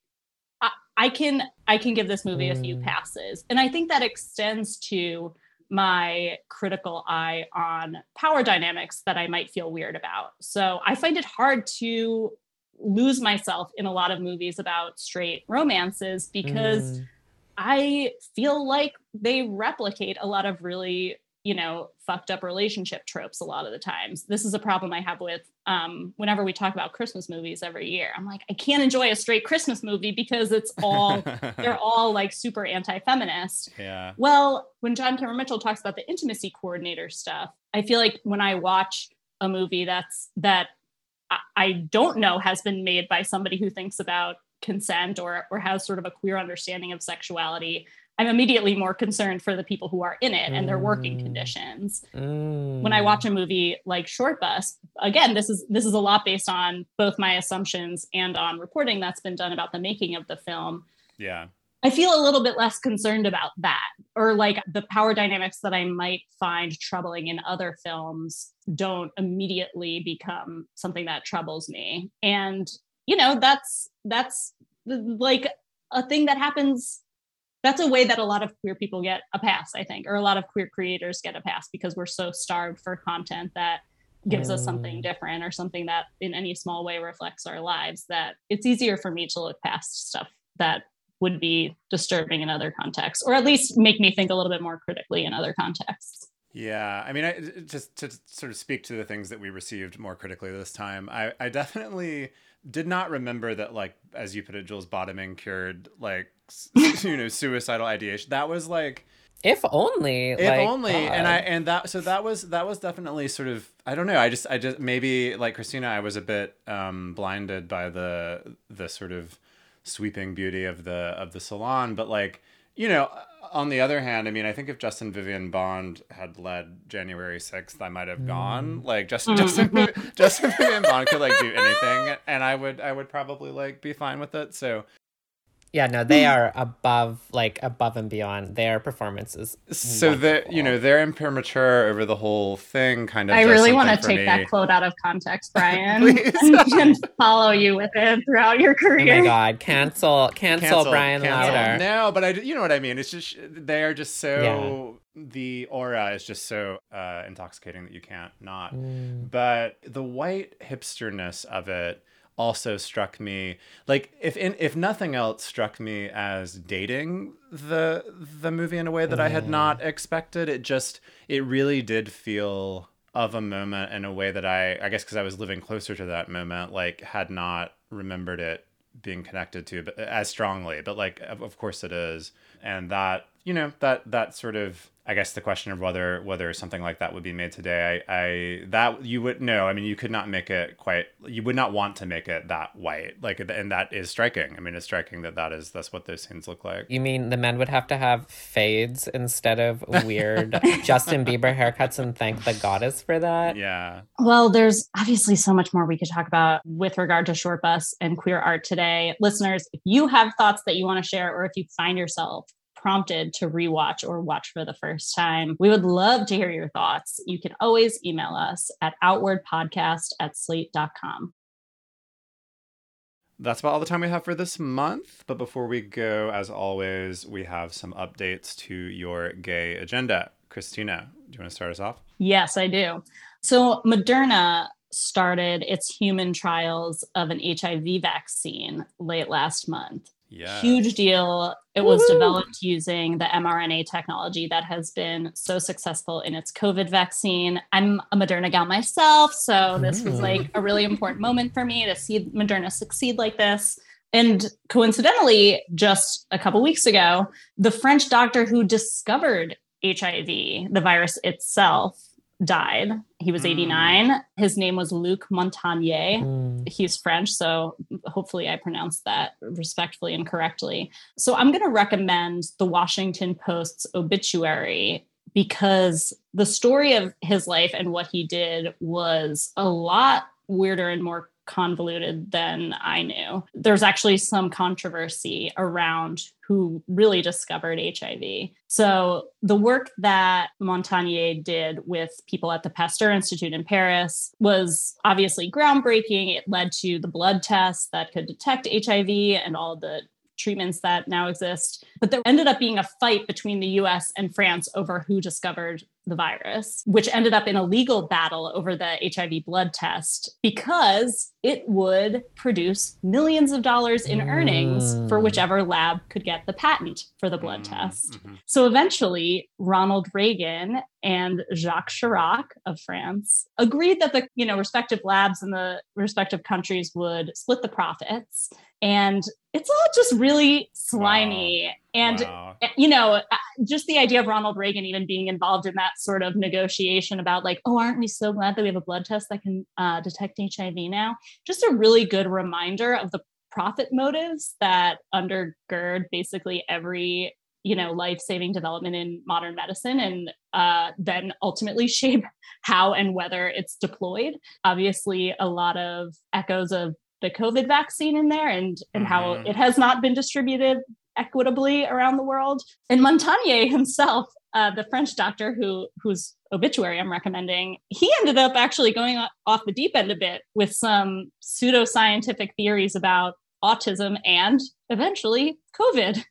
[SPEAKER 2] I, can I can give this movie a few
[SPEAKER 1] Mm.
[SPEAKER 2] passes, and I think that extends to my critical eye on power dynamics that I might feel weird about. So I find it hard to lose myself in a lot of movies about straight romances because
[SPEAKER 1] Mm.
[SPEAKER 2] I feel like they replicate a lot of really, you know, fucked up relationship tropes a lot of the times. This is a problem I have with um, whenever we talk about Christmas movies every year. I'm like, I can't enjoy a straight Christmas movie because it's all they're all like super anti-feminist.
[SPEAKER 3] yeah.
[SPEAKER 2] Well, when John Cameron Mitchell talks about the intimacy coordinator stuff, I feel like when I watch a movie that's that I, I don't know has been made by somebody who thinks about consent or or has sort of a queer understanding of sexuality, I'm immediately more concerned for the people who are in it and their working
[SPEAKER 1] Mm.
[SPEAKER 2] conditions.
[SPEAKER 1] Mm.
[SPEAKER 2] When I watch a movie like Shortbus, again, this is this is a lot based on both my assumptions and on reporting that's been done about the making of the film.
[SPEAKER 3] Yeah.
[SPEAKER 2] I feel a little bit less concerned about that or like the power dynamics that I might find troubling in other films don't immediately become something that troubles me. And you know, that's that's like a thing that happens that's a way that a lot of queer people get a pass, I think, or a lot of queer creators get a pass because we're so starved for content that gives us something mm. different or something that in any small way reflects our lives that it's easier for me to look past stuff that would be disturbing in other contexts or at least make me think a little bit more critically in other contexts
[SPEAKER 3] yeah i mean I, just to sort of speak to the things that we received more critically this time i, I definitely did not remember that like as you put it jules bottoming cured like you know suicidal ideation. That was like
[SPEAKER 1] if only
[SPEAKER 3] if like, only. God. and i and that so that was that was definitely sort of i don't know i just i just maybe like christina i was a bit um blinded by the the sort of sweeping beauty of the of the salon. But like you know on the other hand i mean i think if justin vivian bond had led january 6th i might have gone. Mm. like just, justin justin vivian bond could like do anything and i would i would probably like be fine with it. So
[SPEAKER 1] yeah, no, they are above, like above and beyond their performances.
[SPEAKER 3] So that you know, they're imprimatur over the whole thing. Kind of.
[SPEAKER 2] I really want to take me. that quote out of context, Bryan, and follow you with it throughout your career.
[SPEAKER 1] Oh my god, cancel, cancel, cancel Bryan cancel. Lowder.
[SPEAKER 3] No, but I, you know what I mean. It's just they are just so. Yeah. The aura is just so uh, intoxicating that you can't not. Mm. But the white hipsterness of it also struck me like if in, if nothing else struck me as dating the the movie in a way that. I had not mm. expected. It just it really did feel of a moment in a way that I I guess because I was living closer to that moment, like had not remembered it being connected to but as strongly. But like of, of course it is, and that you know that that sort of I guess the question of whether whether something like that would be made today, I, I that you would no, I mean you could not make it quite. You would not want to make it that white, like, and that is striking. I mean, it's striking that that is that's what those scenes look like.
[SPEAKER 1] You mean the men would have to have fades instead of weird Justin Bieber haircuts and thank the goddess for that?
[SPEAKER 3] Yeah.
[SPEAKER 2] Well, there's obviously so much more we could talk about with regard to Shortbus and queer art today. Listeners, if you have thoughts that you want to share, or if you find yourself prompted to rewatch or watch for the first time. We would love to hear your thoughts. You can always email us at outwardpodcast at slate.com.
[SPEAKER 3] That's about all the time we have for this month. But before we go, as always, we have some updates to your gay agenda. Christina, do you want to start us off?
[SPEAKER 2] Yes, I do. So, Moderna started its human trials of an HIV vaccine late last month.
[SPEAKER 3] Yeah.
[SPEAKER 2] Huge deal. It was Woo-hoo! developed using the mRNA technology that has been so successful in its COVID vaccine. I'm a Moderna gal myself, so this was mm. like a really important moment for me to see Moderna succeed like this. And coincidentally, just a couple weeks ago, the French doctor who discovered HIV, the virus itself, died. He was 89. Mm. His name was Luc Montagnier. Mm. He's French, so hopefully I pronounced that respectfully and correctly. So I'm going to recommend the Washington Post's obituary because the story of his life and what he did was a lot weirder and more convoluted than I knew. There's actually some controversy around who really discovered HIV. So, the work that Montagnier did with people at the Pasteur Institute in Paris was obviously groundbreaking. It led to the blood tests that could detect HIV and all the treatments that now exist. But there ended up being a fight between the US and France over who discovered the virus, which ended up in a legal battle over the HIV blood test because it would produce millions of dollars in earnings for mm. whichever lab could get the patent for the blood mm-hmm. test. Mm-hmm. So eventually, Ronald Reagan and Jacques Chirac of France agreed that the you know respective labs in the respective countries would split the profits and it's all just really slimy. And wow. Eh, you know uh, just the idea of ronald reagan even being involved in that sort of negotiation about like oh aren't we so glad that we have a blood test that can uh, detect hiv now just a really good reminder of the profit motives that undergird basically every you know life-saving development in modern medicine and uh, then ultimately shape how and whether it's deployed obviously a lot of echoes of the COVID vaccine in there and and mm-hmm. how it has not been distributed equitably around the world. And Montagnier himself, uh, the French doctor who whose obituary I'm recommending, he ended up actually going off the deep end a bit with some pseudoscientific theories about autism and eventually COVID.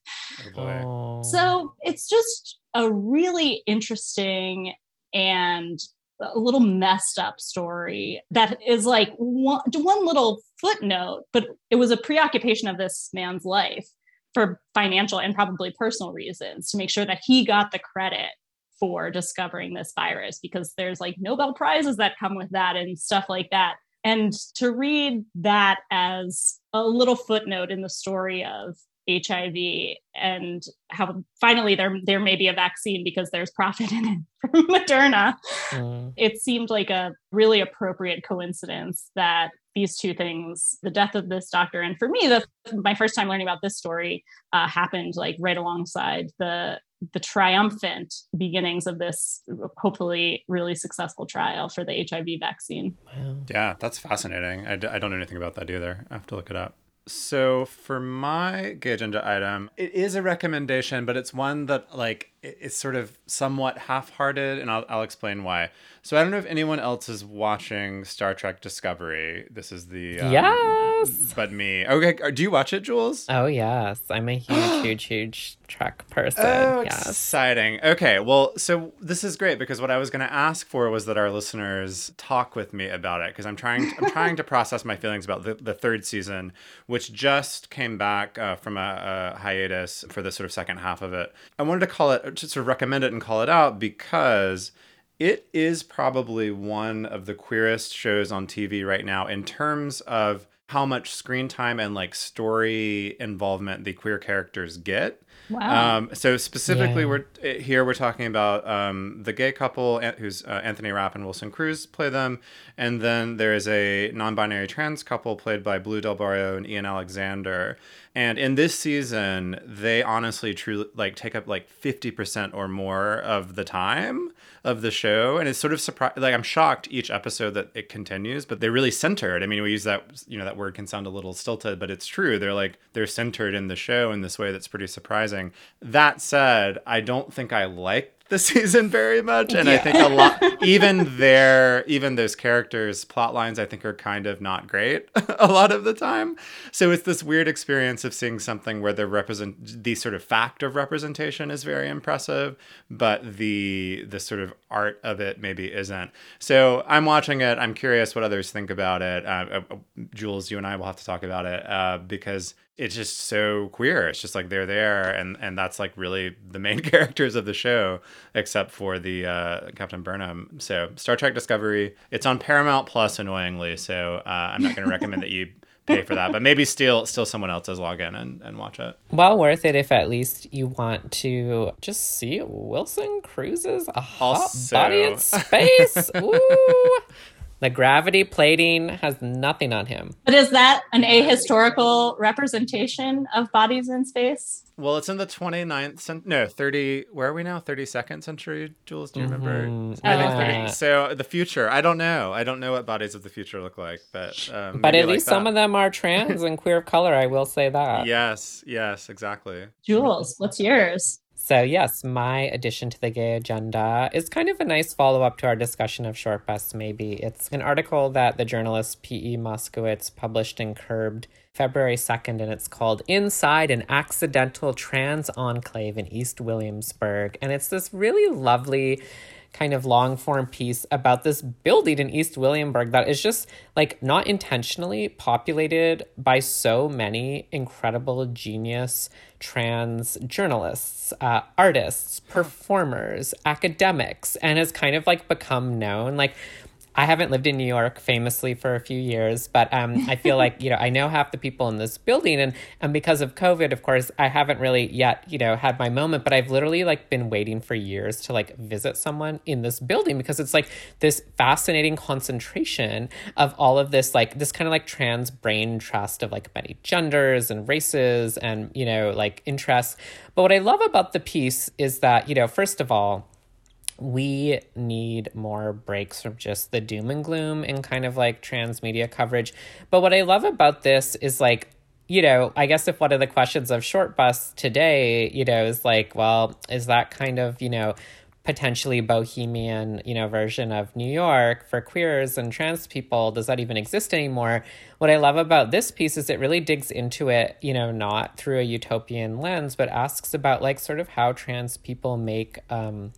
[SPEAKER 3] Oh
[SPEAKER 2] so it's just a really interesting and a little messed up story that is like one, one little footnote, but it was a preoccupation of this man's life for financial and probably personal reasons to make sure that he got the credit for discovering this virus because there's like Nobel Prizes that come with that and stuff like that. And to read that as a little footnote in the story of HIV and how finally there there may be a vaccine because there's profit in it from Moderna. Mm. It seemed like a really appropriate coincidence that these two things, the death of this doctor, and for me, the my first time learning about this story uh, happened like right alongside the the triumphant beginnings of this hopefully really successful trial for the HIV vaccine.
[SPEAKER 3] Wow. Yeah, that's fascinating. I d- I don't know anything about that either. I have to look it up. So for my gay agenda item, it is a recommendation, but it's one that like it's sort of somewhat half-hearted, and I'll I'll explain why. So I don't know if anyone else is watching Star Trek Discovery. This is the
[SPEAKER 1] um, yes,
[SPEAKER 3] but me. Okay, do you watch it, Jules?
[SPEAKER 1] Oh yes, I'm a huge, huge, huge Trek person.
[SPEAKER 3] Oh,
[SPEAKER 1] yes.
[SPEAKER 3] exciting. Okay, well, so this is great because what I was going to ask for was that our listeners talk with me about it because I'm trying to, I'm trying to process my feelings about the, the third season, which just came back uh, from a, a hiatus for the sort of second half of it. I wanted to call it to sort of recommend it and call it out because it is probably one of the queerest shows on TV right now in terms of how much screen time and like story involvement the queer characters get.
[SPEAKER 2] Wow.
[SPEAKER 3] Um, so specifically, yeah. we're eh, here. We're talking about um, the gay couple, who's uh, Anthony Rapp and Wilson Cruz play them, and then there is a non-binary trans couple played by Blu del Barrio and Ian Alexander. And in this season, they honestly, truly like take up like fifty percent or more of the time of the show, and it's sort of surprised. Like I'm shocked each episode that it continues, but they're really centered. I mean, we use that you know that word can sound a little stilted, but it's true. They're like they're centered in the show in this way that's pretty surprising. That said, I don't think I like the season very much and yeah. i think a lot even their even those characters plot lines i think are kind of not great a lot of the time. So it's this weird experience of seeing something where the represent the sort of fact of representation is very impressive but the the sort of art of it maybe isn't. So i'm watching it. I'm curious what others think about it. Uh, uh, jules you and i will have to talk about it uh, because it's just so queer. It's just like they're there, and and that's like really the main characters of the show, except for the uh, Captain Burnham. So Star Trek Discovery, it's on Paramount Plus, annoyingly. So uh, I'm not going to recommend that you pay for that, but maybe still steal someone else's login and, and watch it.
[SPEAKER 1] Well worth it if at least you want to just see Wilson Cruz's a hot also... body in space. Ooh. The gravity plating has nothing on him.
[SPEAKER 2] But is that an ahistorical representation of bodies in space?
[SPEAKER 3] Well, it's in the 29th century. No, 30. Where are we now? 32nd century, Jules? Do you remember?
[SPEAKER 1] Mm-hmm. Yeah.
[SPEAKER 3] So the future. I don't know. I don't know what bodies of the future look like, but. Um,
[SPEAKER 1] but at least like some of them are trans and queer of color. I will say that.
[SPEAKER 3] Yes, yes, exactly.
[SPEAKER 2] Jules, what's yours?
[SPEAKER 1] So, yes, my addition to the gay agenda is kind of a nice follow up to our discussion of Shortbus, maybe. It's an article that the journalist P.E. Moskowitz published in Curbed February 2nd, and it's called Inside an Accidental Trans Enclave in East Williamsburg. And it's this really lovely kind of long form piece about this building in East Williamsburg that is just like not intentionally populated by so many incredible genius trans journalists, uh, artists, performers, academics, and has kind of like become known. Like I haven't lived in New York famously for a few years, but um, I feel like you know I know half the people in this building, and and because of COVID, of course, I haven't really yet you know had my moment. But I've literally like been waiting for years to like visit someone in this building because it's like this fascinating concentration of all of this like this kind of like trans brain trust of like many genders and races and you know like interests. But what I love about the piece is that you know first of all we need more breaks from just the doom and gloom and kind of like trans media coverage. But what I love about this is like you know, I guess if one of the questions of Shortbus today, you know, is like, well, is that kind of, you know, potentially bohemian, you know, version of New York for queers and trans people, does that even exist anymore? What I love about this piece is it really digs into it, you know, not through a utopian lens, but asks about like sort of how trans people make um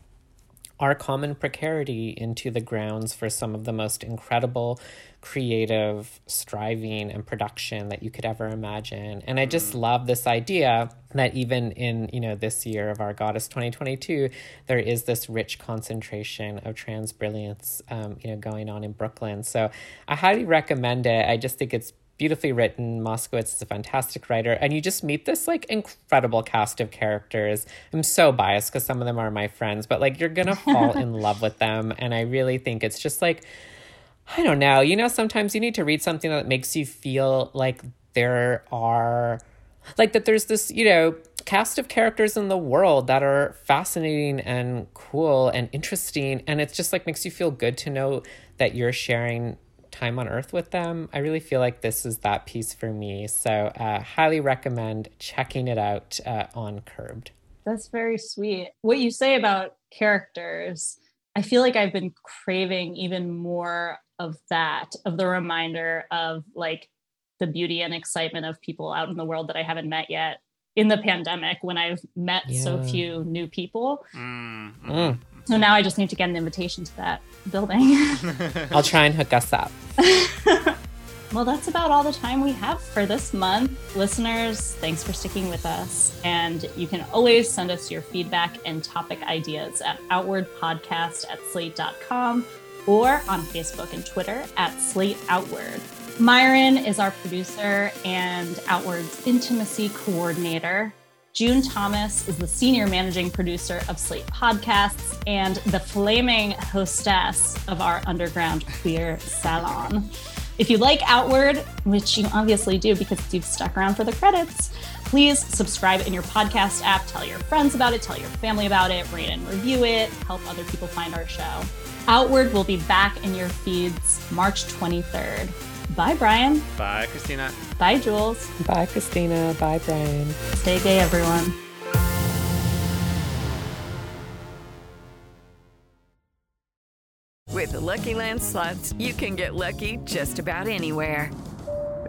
[SPEAKER 1] our common precarity into the grounds for some of the most incredible creative striving and production that you could ever imagine. And i just love this idea that even in you know this year of our goddess 2022 there is this rich concentration of trans brilliance um, you know going on in brooklyn. So i highly recommend it. I just think it's beautifully written. Moskowitz is a fantastic writer, and you just meet this like incredible cast of characters. I'm so biased because some of them are my friends, but like you're gonna fall in love with them, and I really think it's just like I don't know. You know, sometimes you need to read something that makes you feel like there are like that there's this, you know, cast of characters in the world that are fascinating and cool and interesting and it's just like makes you feel good to know that you're sharing time on earth with them. I really feel like this is that piece for me. So, uh, highly recommend checking it out uh, on Curbed.
[SPEAKER 2] That's very sweet. What you say about characters, I feel like I've been craving even more of that, of the reminder of like the beauty and excitement of people out in the world that I haven't met yet in the pandemic when I've met yeah. so few new people. Mm-hmm. So now I just need to get an invitation to that building.
[SPEAKER 1] I'll try and hook us up.
[SPEAKER 2] well, that's about all the time we have for this month. Listeners, thanks for sticking with us. And you can always send us your feedback and topic ideas at outwardpodcast at slate.com or on Facebook and Twitter at Slate Outward. Myron is our producer and Outward's intimacy coordinator. June Thomas is the senior managing producer of Slate Podcasts and the flaming hostess of our underground queer salon. If you like Outward, which you obviously do because you've stuck around for the credits, please subscribe in your podcast app. Tell your friends about it, tell your family about it, rate and review it, help other people find our show. Outward will be back in your feeds March 23rd. Bye, Bryan.
[SPEAKER 3] Bye, Christina.
[SPEAKER 2] Bye, Jules.
[SPEAKER 1] Bye, Christina. Bye, Bryan.
[SPEAKER 2] Stay gay, everyone.
[SPEAKER 6] With the Lucky Land slots, you can get lucky just about anywhere.